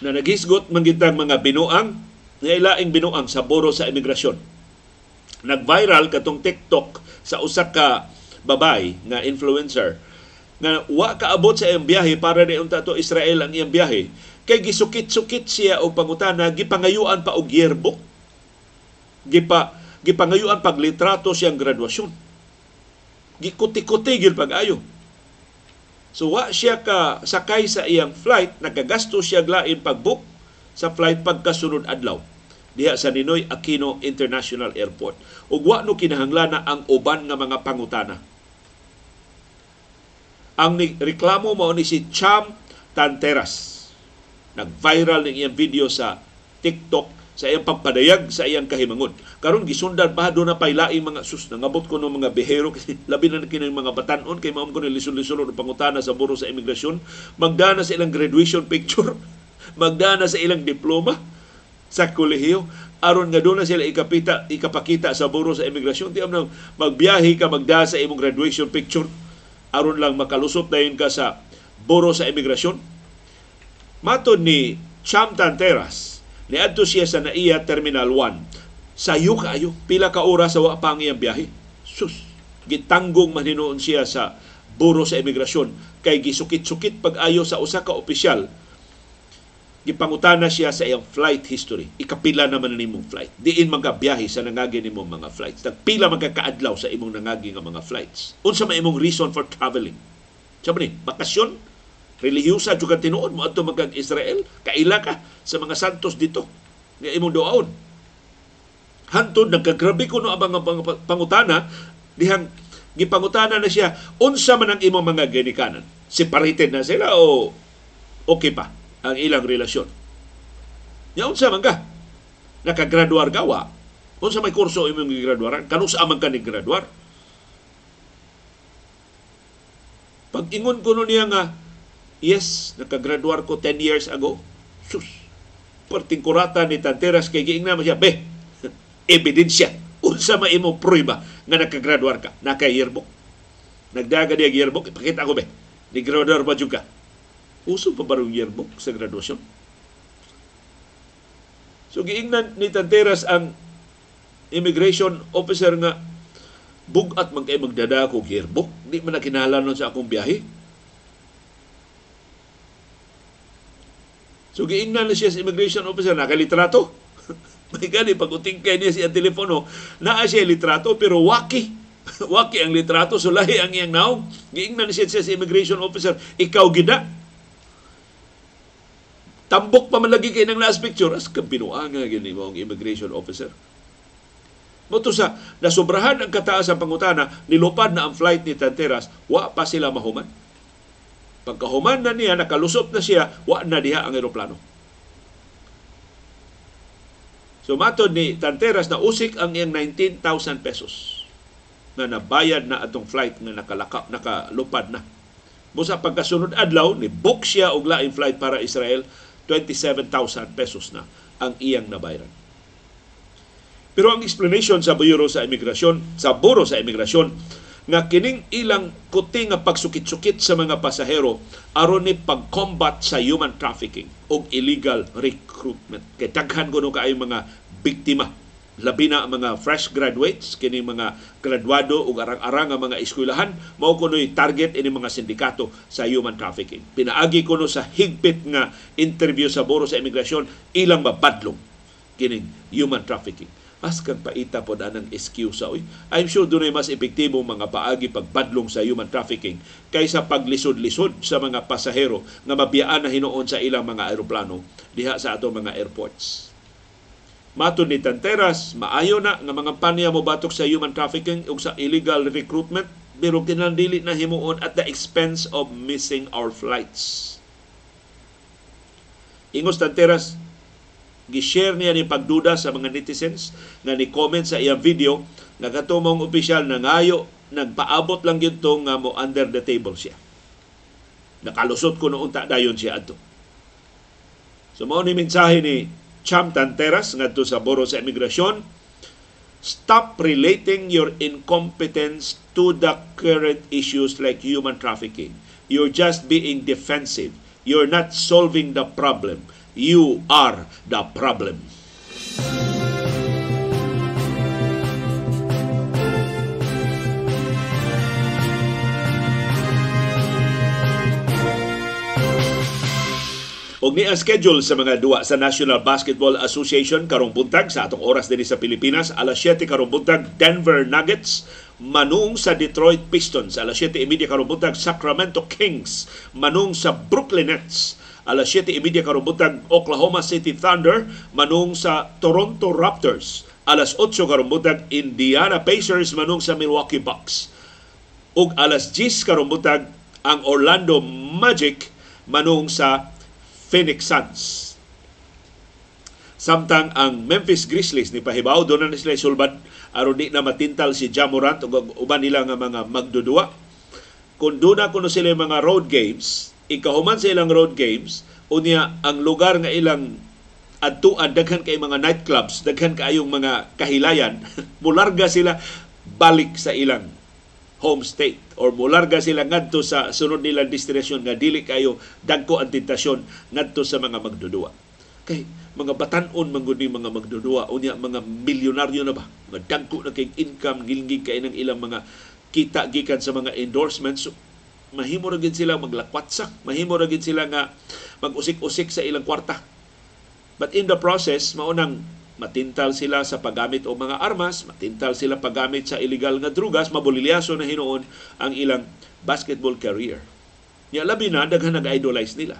na nagisgot man mga binuang nga ilaing binuang sa buro sa imigrasyon. Nag-viral katong TikTok sa usa ka babay nga influencer nga wa kaabot sa iyang biyahe para ni unta to Israel ang iyang biyahe kay gisukit-sukit siya og pangutana gipangayuan pa og yearbook gipa gipangayuan pag litrato siyang graduasyon gikuti-kuti gyud pag-ayo. So wa siya ka sakay sa iyang flight, nagagasto siya lain pag-book sa flight pagkasunod adlaw diha sa Ninoy Aquino International Airport. Ug wa no kinahanglan ang uban nga mga pangutana. Ang reklamo mao ni si Cham Tanteras. Nag-viral ning iyang video sa TikTok sa iyang pagpadayag sa iyang kahimangon. Karon gisundan pa do na pay laing mga sus nangabot ko ng mga behero labi na kini mga batanon kay maom ko ni lisod-lisod og pangutana sa buro sa imigrasyon, magdana sa ilang graduation picture, magdana sa ilang diploma sa kolehiyo aron nga doon na sila ikapita ikapakita sa buro sa imigrasyon ti nang magbiyahe ka magda sa imong graduation picture aron lang makalusot dayon ka sa buro sa imigrasyon matud ni Cham Tanteras Niadto siya sa NAIA Terminal 1. Sayo kaayo, pila ka oras sa wa pa ang iyang biyahe. Sus, gitanggong man siya sa buro sa imigrasyon kay gisukit-sukit pag-ayo sa usa ka opisyal gipangutana siya sa iyang flight history. Ikapila naman nimong flight. Diin magabiyahe sa nangagi nimong mga flights. Nagpila magkakaadlaw sa imong nangagi nga mga flights. Unsa man imong reason for traveling? Sa ni, bakasyon? Relihiyosa juga tinuod mo ato magkag Israel, kaila ka sa mga santos dito nga imong doaon. Hantod nagkagrabe kuno ang mga pangutana dihang gipangutana na siya unsa man ang imong mga ginikanan. Separated na sila o okay pa ang ilang relasyon. Ya unsa man ka? Nakagraduar ka? Unsa may kurso imong gigraduaran? Kanusa man ka ni graduar? Pag ingon kuno niya nga Yes, nakagraduar ko 10 years ago. Sus, pertingkurata ni Tanteras kay giingna mo siya, be, ebidensya. Unsa ma imo prueba nga nakagraduar ka? Naka yearbook. Nagdaga diya yearbook, ipakita ko be. Ni graduar ba juga? Uso pa ba yearbook sa graduasyon? So giingnan ni Tanteras ang immigration officer nga bugat man kay magdada ko yearbook. Di man na sa akong biyahe So giingnan na siya sa immigration officer, nakalitrato. May gani, pag utingkay niya siya telepono, naa siya litrato pero waki. waki ang litrato, so lahi ang iyang naong. Giingnan siya, siya sa immigration officer, ikaw gida. Tambok pa man lagi kay ng last picture, as kang pinuanga gini mo ang immigration officer. Moto sa nasobrahan ang kataas ang pangutana, nilupad na ang flight ni Tanteras, wa pa sila mahuman Pagkahuman na niya, nakalusot na siya, wa na diha ang eroplano. So ni Tanteras na usik ang iyang 19,000 pesos na nabayad na atong flight nga nakalaka, nakalupad na. Musa pagkasunod adlaw, ni book siya og laing flight para Israel, 27,000 pesos na ang iyang nabayaran. Pero ang explanation sa Bureau sa Imigrasyon, sa Bureau sa Imigrasyon, nga kining ilang kuti nga pagsukit-sukit sa mga pasahero aron ni pag-combat sa human trafficking o illegal recruitment. Kay daghan kuno kaayo mga biktima labi na ang mga fresh graduates kini mga graduado ug arang-arang nga mga eskwelahan mao kuno'y target ini mga sindikato sa human trafficking pinaagi kuno sa higpit nga interview sa Buro sa Imigrasyon ilang mabadlong kining human trafficking mas kang paita po anang excuse oy. I'm sure doon ay mas epektibo mga paagi pagbadlong sa human trafficking kaysa paglisod-lisod sa mga pasahero nga mabiyaan na hinuon sa ilang mga aeroplano diha sa ato mga airports. Matod ni Tanteras, maayo na nga mga panya mo batok sa human trafficking ug sa illegal recruitment pero kinandili na himuon at the expense of missing our flights. Ingos Tanteras, gi-share niya ni pagduda sa mga netizens nga ni comment sa iyang video nga katumong opisyal na ngayo nagpaabot lang yun to nga mo under the table siya. Nakalusot ko noon ta dayon siya adto. So mao ni mensahe ni Cham Tanteras ngadto sa Buro sa Imigrasyon, stop relating your incompetence to the current issues like human trafficking. You're just being defensive. You're not solving the problem You are the problem. Og ni ang schedule sa mga duwa sa National Basketball Association. Karong buntag sa atong oras dinhi sa Pilipinas alas 7 karong buntag Denver Nuggets manung sa Detroit Pistons. Alas 7:30 karong buntag Sacramento Kings manung sa Brooklyn Nets. Alas 7:30 karong buntag Oklahoma City Thunder manung sa Toronto Raptors. Alas 8 karong buntag Indiana Pacers manung sa Milwaukee Bucks. Ug alas 10 karong buntag ang Orlando Magic manung sa Phoenix Suns Samtang ang Memphis Grizzlies ni pahibaw doon na sila sulbad aron di na matintal si Jamorant ug uban nila nga mga magdudua. Kung doon na kuno sila mga road games, ikahuman sa ilang road games, unya ang lugar nga ilang adtuan daghan kay mga nightclubs, daghan kayong mga kahilayan, mularga sila balik sa ilang home state. Or mularga sila ngadto sa sunod nilang destinasyon nga dili kayo dagko ang tentasyon ngadto sa mga magdudua. Kay mga batanon man ni mga magdudua unya mga milyonaryo na ba? Mga dagko na kay income gilingig kay ng ilang mga kita gikan sa mga endorsements. So, mahimo ra gid sila maglakwatsak mahimo ra gid sila nga mag-usik-usik sa ilang kwarta. But in the process maunang matintal sila sa paggamit o mga armas, matintal sila paggamit sa illegal nga drugas, mabulilyaso na hinuon ang ilang basketball career. Nya labi na daghan nag-idolize nila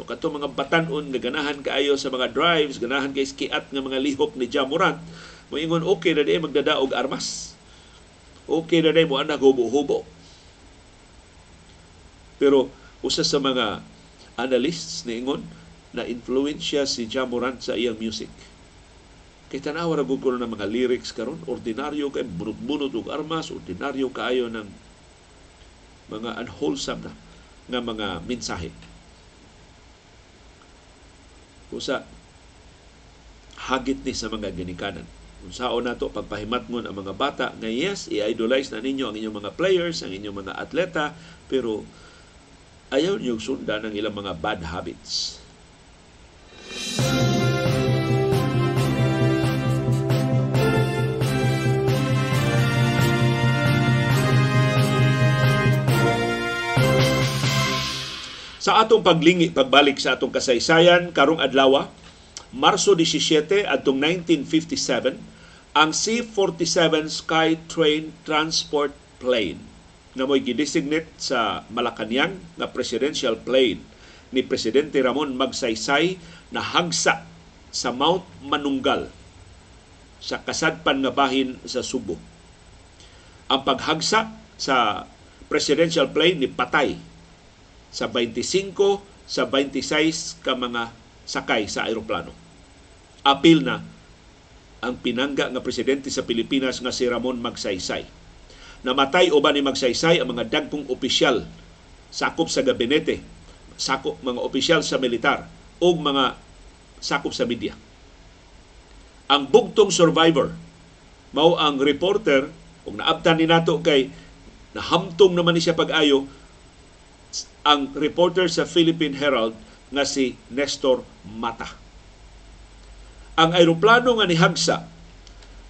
So kato mga batanon nga ganahan kaayo sa mga drives, ganahan kay skiat nga mga lihok ni Jamorant, moingon okay na di magdadaog armas. Okay na di mo anak hubo-hubo. Pero usa sa mga analysts niingon na influensya si Jamorant sa iyang music. Kay tanawa ra gud ng mga lyrics karon, ordinaryo kay bunot-bunot og armas, ordinaryo kaayo ng mga unwholesome na nga mga mensahe usa hagit ni sa mga ginikanan. Unsaon nato pagpahimatngon ang mga bata nga yes, i-idolize na ninyo ang inyong mga players, ang inyong mga atleta, pero ayaw niyo sundan ang ilang mga bad habits. Sa atong paglingi, pagbalik sa atong kasaysayan, karong adlaw, Marso 17 atong 1957, ang C-47 Skytrain Transport Plane na mo'y gidesignate sa Malacanang na presidential plane ni Presidente Ramon Magsaysay na hagsa sa Mount Manunggal sa kasadpan nga bahin sa Subo. Ang paghagsa sa presidential plane ni patay sa 25 sa 26 ka mga sakay sa aeroplano. Apil na ang pinangga nga presidente sa Pilipinas nga si Ramon Magsaysay. Namatay uban ni Magsaysay ang mga dagkong opisyal sakop sa gabinete, sakop mga opisyal sa militar o mga sakop sa media. Ang bugtong survivor mao ang reporter ug naabtan ni nato kay nahamtong naman ni siya pag-ayo ang reporter sa Philippine Herald nga si Nestor Mata. Ang aeroplano nga ni Hagsa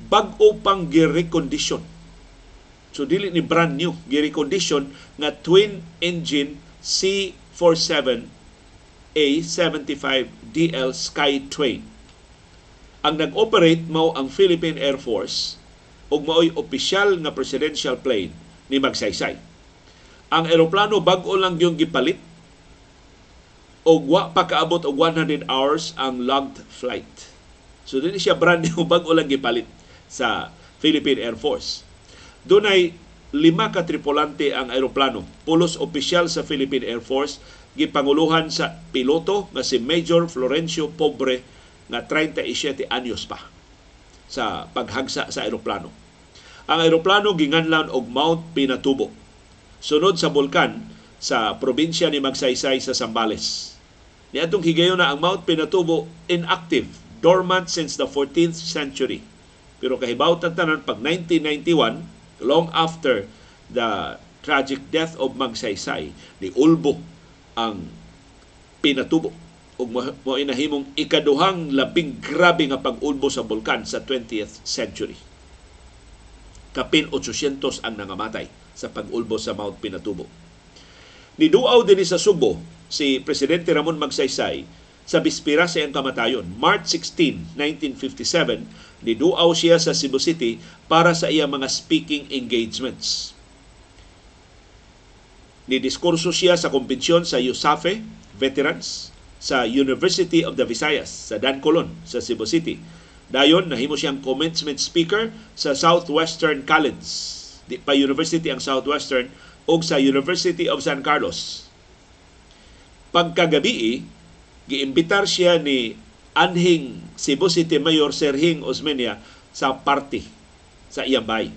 bag-o pang gi-recondition. So dili ni brand new, gi-recondition nga twin engine C47 A75DL Skytrain. Ang nag-operate mao ang Philippine Air Force ug mao'y opisyal nga presidential plane ni Magsaysay ang eroplano bag-o lang yung gipalit o wa pa kaabot og 100 hours ang logged flight. So dili siya brand new bag-o lang gipalit sa Philippine Air Force. Dunay lima ka tripulante ang eroplano, pulos opisyal sa Philippine Air Force, gipanguluhan sa piloto nga si Major Florencio Pobre nga 37 anyos pa sa paghagsa sa eroplano. Ang eroplano ginganlan og Mount Pinatubo sunod sa bulkan sa probinsya ni Magsaysay sa Sambales. Niadtong higayon na ang Mount Pinatubo inactive, dormant since the 14th century. Pero kahibaw tanan pag 1991, long after the tragic death of Magsaysay, ni Ulbo ang Pinatubo ug mo inahimong ikaduhang labing grabe nga pag-ulbo sa bulkan sa 20th century. Kapin 800 ang nangamatay sa pag-ulbo sa Mount Pinatubo. Niduaw din sa Subo si Presidente Ramon Magsaysay sa bispira sa iyang kamatayon. March 16, 1957, niduaw siya sa Cebu City para sa iyang mga speaking engagements. Nidiskurso siya sa kumpensyon sa USAFE Veterans sa University of the Visayas sa Dancolon sa Cebu City. Dayon nahimo siyang commencement speaker sa Southwestern College. Di pa university ang Southwestern o sa University of San Carlos. Pagkagabi, giimbitar siya ni anhing Cebu City Mayor Serhing Osmeña sa party sa iyang bay.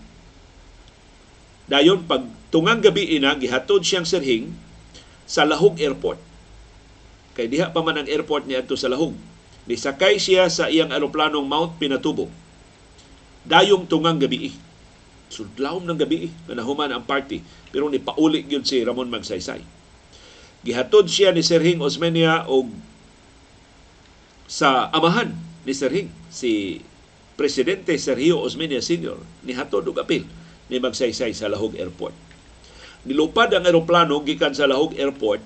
Dayon pag tungang gabi ina gihatod siyang Serhing sa Lahog Airport. Kay diha pa man ang airport niya adto sa Lahog. Nisakay siya sa iyang aeroplanong Mount Pinatubo. Dayong tungang gabi. Sudlawom ng gabi na nahuman ang party pero ni pauli gyud si Ramon Magsaysay. Gihatod siya ni Serhing Osmeña og sa amahan ni Serhing si Presidente Sergio Osmeña Sr. ni hatod og apil ni Magsaysay sa Lahog Airport. Nilupad ang eroplano gikan sa Lahog Airport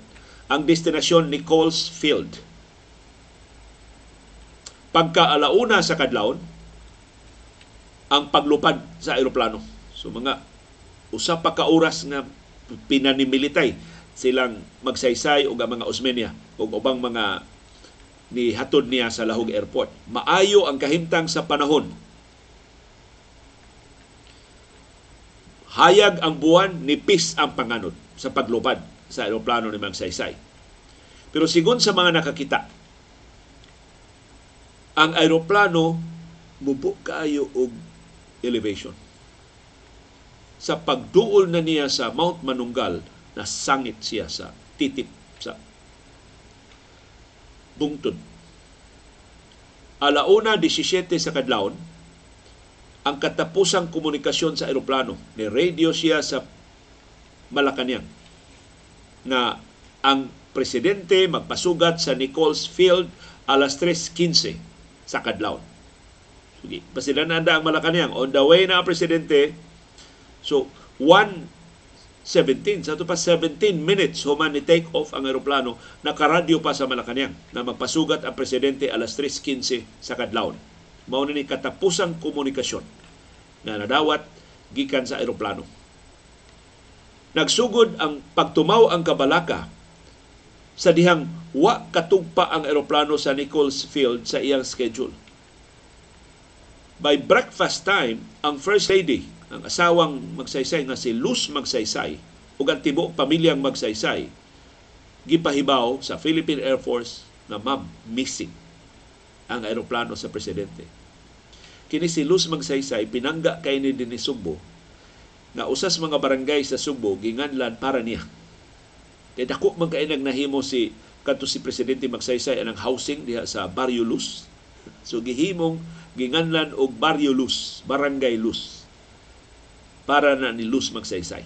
ang destinasyon ni Coles Field. Pagka alauna sa kadlawon, ang paglupad sa eroplano. So mga usa pa ka oras nga pinanimilitay silang magsaysay og mga Osmeña ug ubang mga ni hatod niya sa Lahog Airport. Maayo ang kahimtang sa panahon. Hayag ang buwan, nipis ang panganod sa paglupad sa eroplano ni Magsaysay. Pero sigon sa mga nakakita, ang aeroplano mubo kaayo og elevation. Sa pagduol na niya sa Mount Manunggal, nasangit siya sa titip sa bungtod. Alauna 17 sa kadlawon, ang katapusang komunikasyon sa eroplano ni radio siya sa Malacanang na ang presidente magpasugat sa Nichols Field alas 3.15 sa kadlawon. Sige, pasilan na ang Malacanang. On the way na ang presidente, so 1.17, sa ito pa 17 minutes human ni take off ang aeroplano, nakaradyo pa sa Malacanang na magpasugat ang presidente alas 3.15 sa kadlawon. Mao ni katapusang komunikasyon na nadawat gikan sa aeroplano. Nagsugod ang pagtumaw ang kabalaka sa dihang wa katugpa ang eroplano sa Nichols Field sa iyang schedule. By breakfast time, ang First Lady, ang asawang magsaysay nga si Luz Magsaysay, ug ang tibuok pamilyang Magsaysay, gipahibaw sa Philippine Air Force na ma'am, missing ang aeroplano sa presidente. Kini si Luz Magsaysay, pinangga kay ni Dini Sugbo, na usas mga barangay sa Sugbo, ginganlan para niya. Kaya dako man kay nahimo si kadto si presidente Magsaysay anang housing diha sa Barrio Luz. So gihimong ginganlan og Barrio Luz, Barangay Luz para na ni Luz Magsaysay.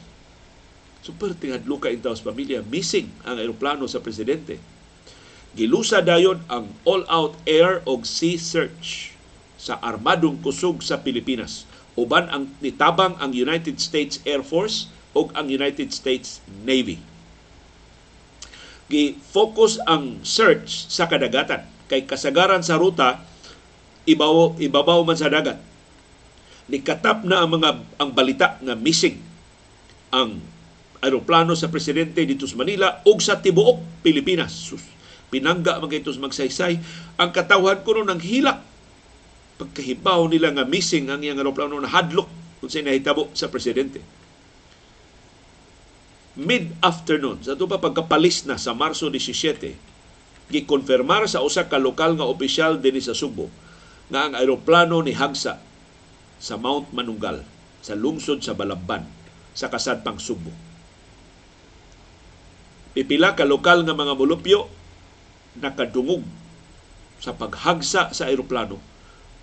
Super tingadlo ka intaw sa pamilya, missing ang eroplano sa presidente. Gilusa dayon ang all-out air og sea search sa armadong kusog sa Pilipinas. Uban ang nitabang ang United States Air Force o ang United States Navy. Gi-focus ang search sa kadagatan kay kasagaran sa ruta ibaw, ibabaw man sa dagat. Nikatap na ang mga ang balita nga missing ang aeroplano sa presidente dito sa Manila ug sa tibuok Pilipinas. Sus, pinangga man magsaysay ang katawhan kuno ng hilak pagkahibaw nila nga missing ang iyang aeroplano na hadlok kung sa nahitabo sa presidente. Mid-afternoon, sa ito pa pagkapalis na sa Marso 17, gikonfirmar sa usa ka lokal nga opisyal din sa Subo nga ang aeroplano ni Hagsa sa Mount Manunggal sa lungsod sa Balabban sa kasadpang Subo. Pipila ka lokal nga mga mulupyo nakadungog sa paghagsa sa aeroplano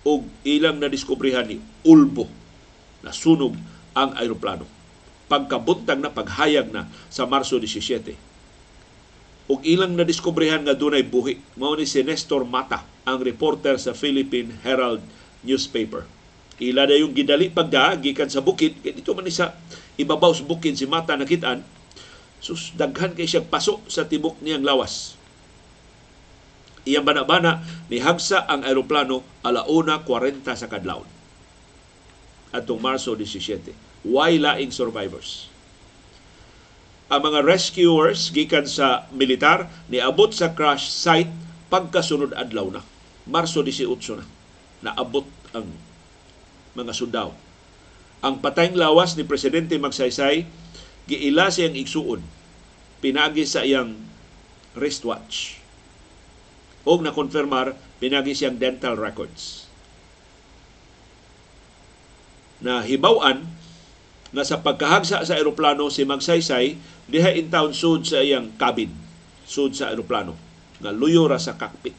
o ilang nadiskubrihan ni ulbo na sunog ang aeroplano. Pagkabuntag na paghayag na sa Marso 17 ug ilang nadiskubrihan nga dunay buhi mao ni si Nestor Mata ang reporter sa Philippine Herald newspaper ila na yung gidali pagda gikan sa bukid kay dito man sa ibabaw sa bukid si Mata nakitaan sus daghan kay siya paso sa tibok niyang lawas Iyang bana-bana ni hagsa ang aeroplano alauna 40 sa kadlawon. Atong Marso 17. Why laing survivors? Ang mga rescuers gikan sa militar niabot sa crash site pagkasunod adlaw na. Marso 18 na. Naabot ang mga sundao. Ang patayng lawas ni Presidente Magsaysay giila siyang igsuon pinagi sa iyang wristwatch o na-confirmar pinagi siyang dental records. Na hibawan na sa pagkahagsa sa eroplano si Magsaysay diha in town sud sa iyang cabin, sud sa eroplano nga luyo ra sa cockpit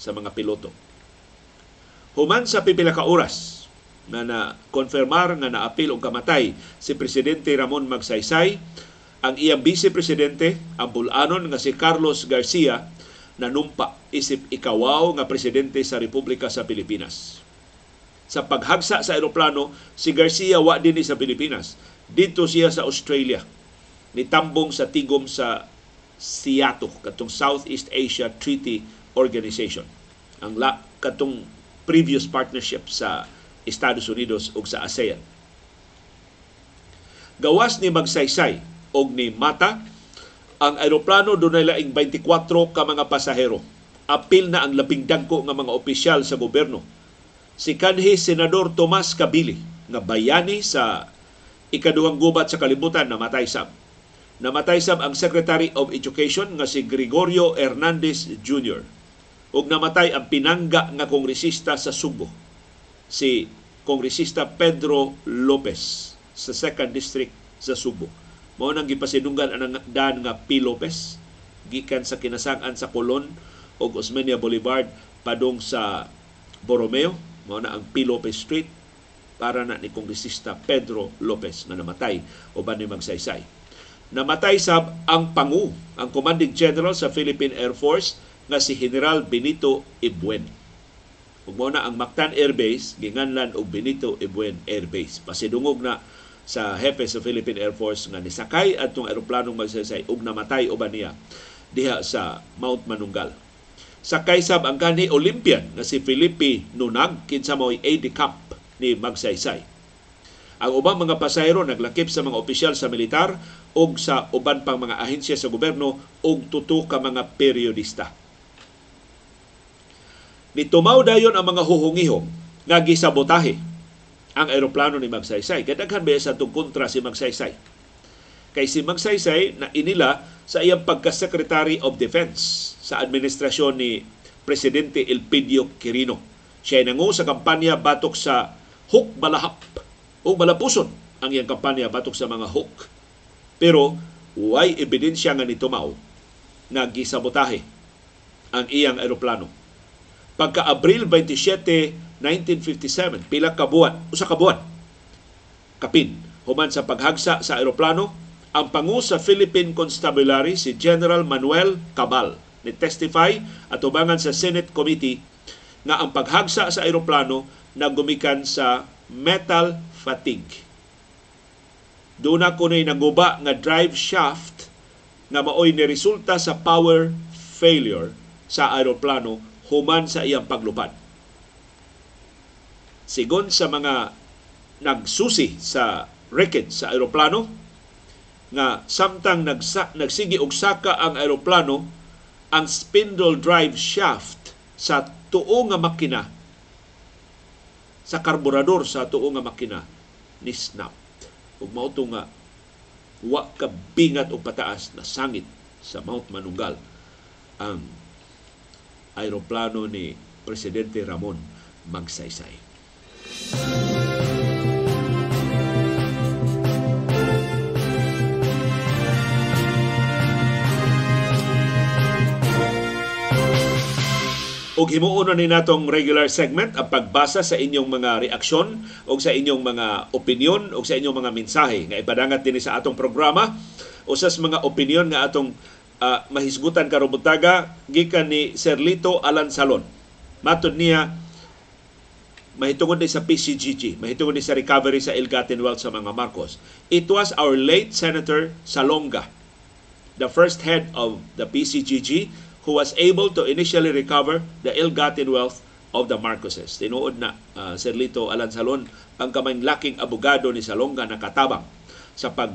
sa mga piloto. Human sa pipila ka oras na na-confirmar nga naapil og kamatay si Presidente Ramon Magsaysay, ang iyang Vice Presidente, ang bulanon nga si Carlos Garcia, nanumpa isip ikawaw nga presidente sa Republika sa Pilipinas. Sa paghagsa sa eroplano, si Garcia wa din sa Pilipinas. Dito siya sa Australia. Nitambong sa tigom sa SIATO, katong Southeast Asia Treaty Organization. Ang la, katong previous partnership sa Estados Unidos ug sa ASEAN. Gawas ni Magsaysay og ni Mata ang aeroplano dunay laing 24 ka mga pasahero. Apil na ang labing dagko nga mga opisyal sa gobyerno. Si kanhi Senador Tomas Kabili nga bayani sa ikaduhang gubat sa kalibutan namatay sab. Namatay sab ang Secretary of Education nga si Gregorio Hernandez Jr. ug namatay ang pinangga nga kongresista sa Subo si kongresista Pedro Lopez sa 2nd District sa Subo mao nang gipasinunggan ang dan nga P. Lopez gikan sa kinasang-an sa Colon ug Osmeña Boulevard padung sa Borromeo mao na ang P. Lopez Street para na ni kongresista Pedro Lopez na namatay uban ni magsaysay. Namatay sab ang pangu, ang commanding general sa Philippine Air Force nga si General Benito Ibuen. Ug ang Mactan Air Base ginganlan og Benito Ibuen Air Base. Pasidungog na sa hepe sa Philippine Air Force nga nisakay atong eroplanong magsaysay ug namatay uban niya diha sa Mount Manunggal. Sa kaysab ang kanhi Olympian nga si Felipe Nunag kinsa mo'y aide camp ni Magsaysay. Ang ubang mga pasahero naglakip sa mga opisyal sa militar ug sa uban pang mga ahensya sa gobyerno ug tuto ka mga periodista. Nitumaw dayon ang mga huhungihong nga gisabotahe ang eroplano ni Magsaysay. Kaya daghan ba sa kontra si Magsaysay. Kay si Magsaysay na inila sa iyang pagka-Secretary of Defense sa administrasyon ni Presidente Elpidio Quirino. Siya nangu sa kampanya batok sa hook balahap o balapuson ang iyang kampanya batok sa mga hook. Pero way ebidensya nga ni Tumaw na gisabotahe ang iyang eroplano. Pagka Abril 27 1957, pila ka buwan, usa ka buwan. Kapin, human sa paghagsa sa eroplano, ang pangu sa Philippine Constabulary si General Manuel Cabal ni testify at ubangan sa Senate Committee na ang paghagsa sa eroplano nagumikan sa metal fatigue. Doon na'y naguba nga drive shaft nga maoy ni resulta sa power failure sa aeroplano human sa iyang paglupad Sigon sa mga nagsusi sa wreckage sa aeroplano nga samtang nagsa, nagsigi og saka ang aeroplano ang spindle drive shaft sa tuo nga makina sa karburador sa tuo nga makina ni snap. Ug mao nga wa ka bingat og pataas na sangit sa Mount Manunggal ang aeroplano ni Presidente Ramon Magsaysay. Og himuon ni natong regular segment ang pagbasa sa inyong mga reaksyon o sa inyong mga opinion o sa inyong mga mensahe nga ipadangat din sa atong programa usas mga opinion nga atong uh, mahisgutan karon butaga gikan ni Serlito Alan Salon. Matod niya mahitungod din sa PCGG, mahitungod din sa recovery sa ill-gotten wealth sa mga Marcos. It was our late Senator Salonga, the first head of the PCGG, who was able to initially recover the ill-gotten wealth of the Marcoses. Tinuod na uh, Sir Lito Alansalon ang kamayng laking abogado ni Salonga nakatabang sa pag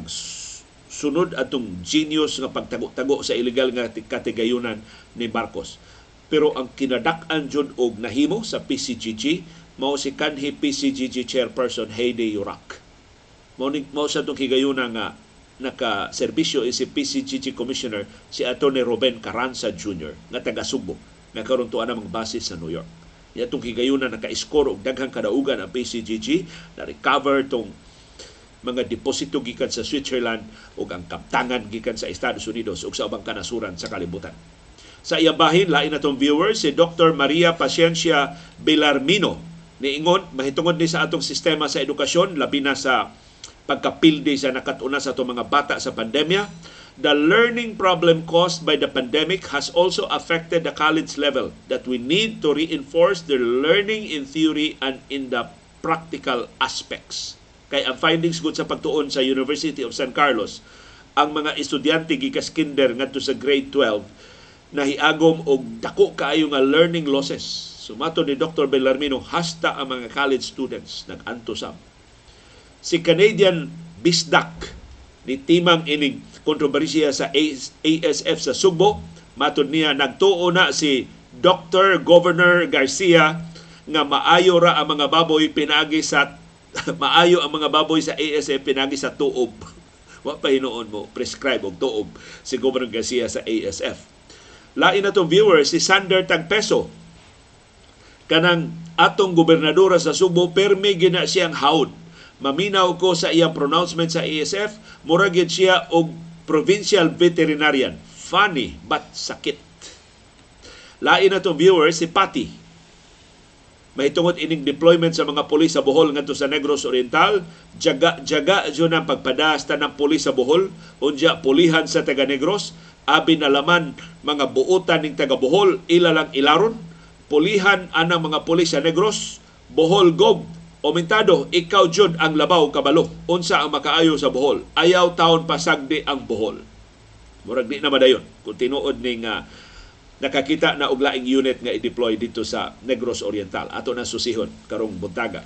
sunod atong genius nga pagtago-tago sa illegal nga katigayunan ni Marcos. Pero ang kinadak-an jud og nahimo sa PCGG mao si kanhi PCGG chairperson Heidi Yurak. Mao mao sa tong higayuna nga naka-serbisyo si PCGG Commissioner si Attorney Ruben Carranza Jr. nga taga Subo nga karon tuwa namang base sa New York. Yatong higayuna naka-score og daghang kadaugan ang PCGG na recover tong mga deposito gikan sa Switzerland ug ang kaptangan gikan sa Estados Unidos ug sa ubang kanasuran sa kalibutan. Sa iyang bahin, lain na tong viewer, si Dr. Maria Paciencia Belarmino. Niingon, mahitungod ni sa atong sistema sa edukasyon, labi na sa pagkapildi sa nakatuna sa atong mga bata sa pandemya. The learning problem caused by the pandemic has also affected the college level that we need to reinforce their learning in theory and in the practical aspects kay ang findings gud sa pagtuon sa University of San Carlos ang mga estudyante gikas kinder ngadto sa grade 12 nahiagom og dako kaayo nga learning losses. Sumato ni Dr. Bellarmino hasta ang mga college students nag-anto sab. Si Canadian Bisdak ni timang ining kontrobersiya sa ASF sa Sugbo matud niya nagtuo na si Dr. Governor Garcia nga maayo ra ang mga baboy pinagi sa maayo ang mga baboy sa ASF pinagi sa tuob. Wa pa hinuon mo prescribe og tuob si Governor Garcia sa ASF. Lain na tong viewer si Sander Tagpeso kanang atong gobernadora sa Subo permi gina siyang haud. Maminaw ko sa iyang pronouncement sa ASF, muragid siya og provincial veterinarian. Funny but sakit. Lain na tong viewer si Patty mahitungod ining deployment sa mga pulis sa Bohol ngadto sa Negros Oriental jaga jaga jud ang pagpadas tanang pulis sa Bohol unya pulihan sa taga Negros abi na laman mga buotan ning taga Bohol ila lang ilaron pulihan anang mga pulis sa Negros Bohol Gob Omentado, ikaw jud ang labaw kabalo. Unsa ang makaayo sa Bohol? Ayaw taon pasagdi ang Bohol. Murag di na madayon. Kung tinuod ning uh, nakakita na og laing unit nga i-deploy dito sa Negros Oriental. Ato na susihon karong buntaga.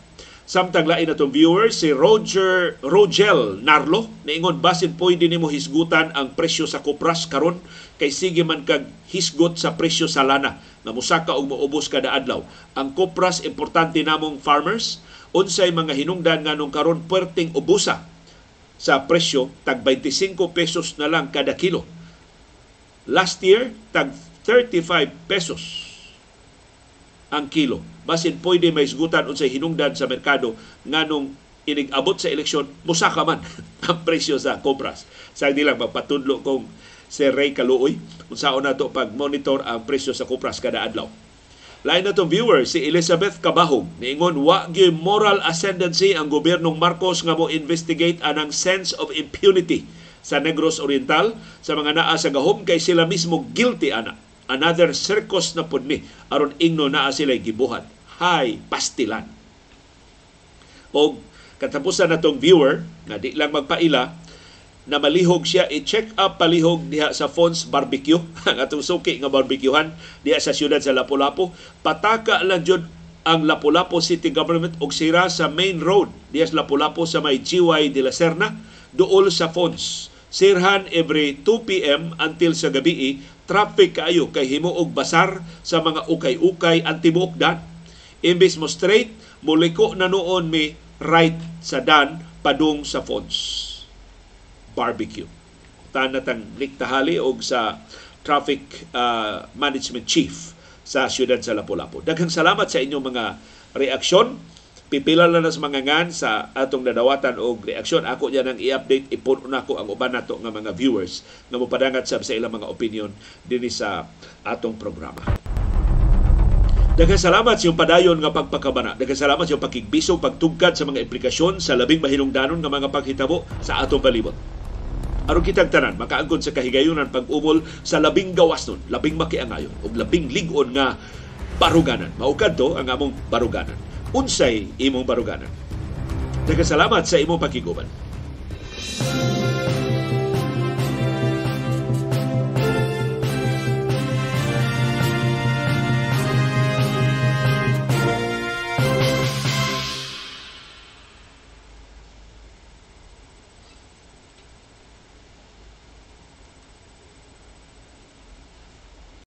Samtang lain natong viewer si Roger Rogel Narlo niingon basin pwede nimo hisgutan ang presyo sa kupras karon kay sige man kag hisgot sa presyo sa lana nga musaka og moubos kada adlaw. Ang kupras importante namong farmers unsay mga hinungdan nganong karon puwerteng ubusa sa presyo tag 25 pesos na lang kada kilo. Last year tag 35 pesos ang kilo. Basin pwede may isgutan unsay hinungdan sa merkado nganong inig-abot sa eleksyon, musaka man ang presyo sa compras. Sa di lang magpatudlo kung si Ray Kaluoy, kung saan na to pag-monitor ang presyo sa compras kada adlaw. Lain na tong viewer, si Elizabeth Cabahog, niingon, wa moral ascendancy ang gobernong Marcos nga mo investigate anang sense of impunity sa Negros Oriental sa mga naa sa gahom kay sila mismo guilty ana another circus na pud ni aron ingno naa sila gibuhat. Hay pastilan. Og katapusan natong viewer nga di lang magpaila na malihog siya i-check up palihog diha sa Fons Barbecue. Ang atong suki nga barbecuehan diha sa siyudad sa Lapu-Lapu. Pataka lang jud ang Lapu-Lapu City Government og sira sa main road diha sa Lapu-Lapu sa may GY de la Serna duol sa Fons. Sirhan every 2 p.m. until sa gabi traffic kayo kay himo og basar sa mga ukay-ukay ang tibuok dan. Imbis mo straight, muliko na noon mi right sa dan padung sa Fons. Barbecue. Tanatang liktahali og sa traffic uh, management chief sa siyudad sa Lapu-Lapu. Daghang salamat sa inyong mga reaksyon pipila lang nas mga sa atong nadawatan og reaksyon ako diyan ang i-update ipon na ko ang uban nato nga mga viewers nga mopadangat sab sa ilang mga opinion dinhi sa atong programa. Daghang salamat sa padayon nga pagpakabana. Daghang salamat sa iyong pakigbisog, pagtugkad sa mga implikasyon sa labing mahinungdanon nga mga paghitabo sa atong palibot. Aron kitang tanan, makaangkon sa kahigayunan pag-umol sa labing gawas nun, labing makiangayon, o labing ligon nga baruganan. Maukad to ang among baruganan unsay imong baruganan. Nagkasalamat sa imong pakiguban.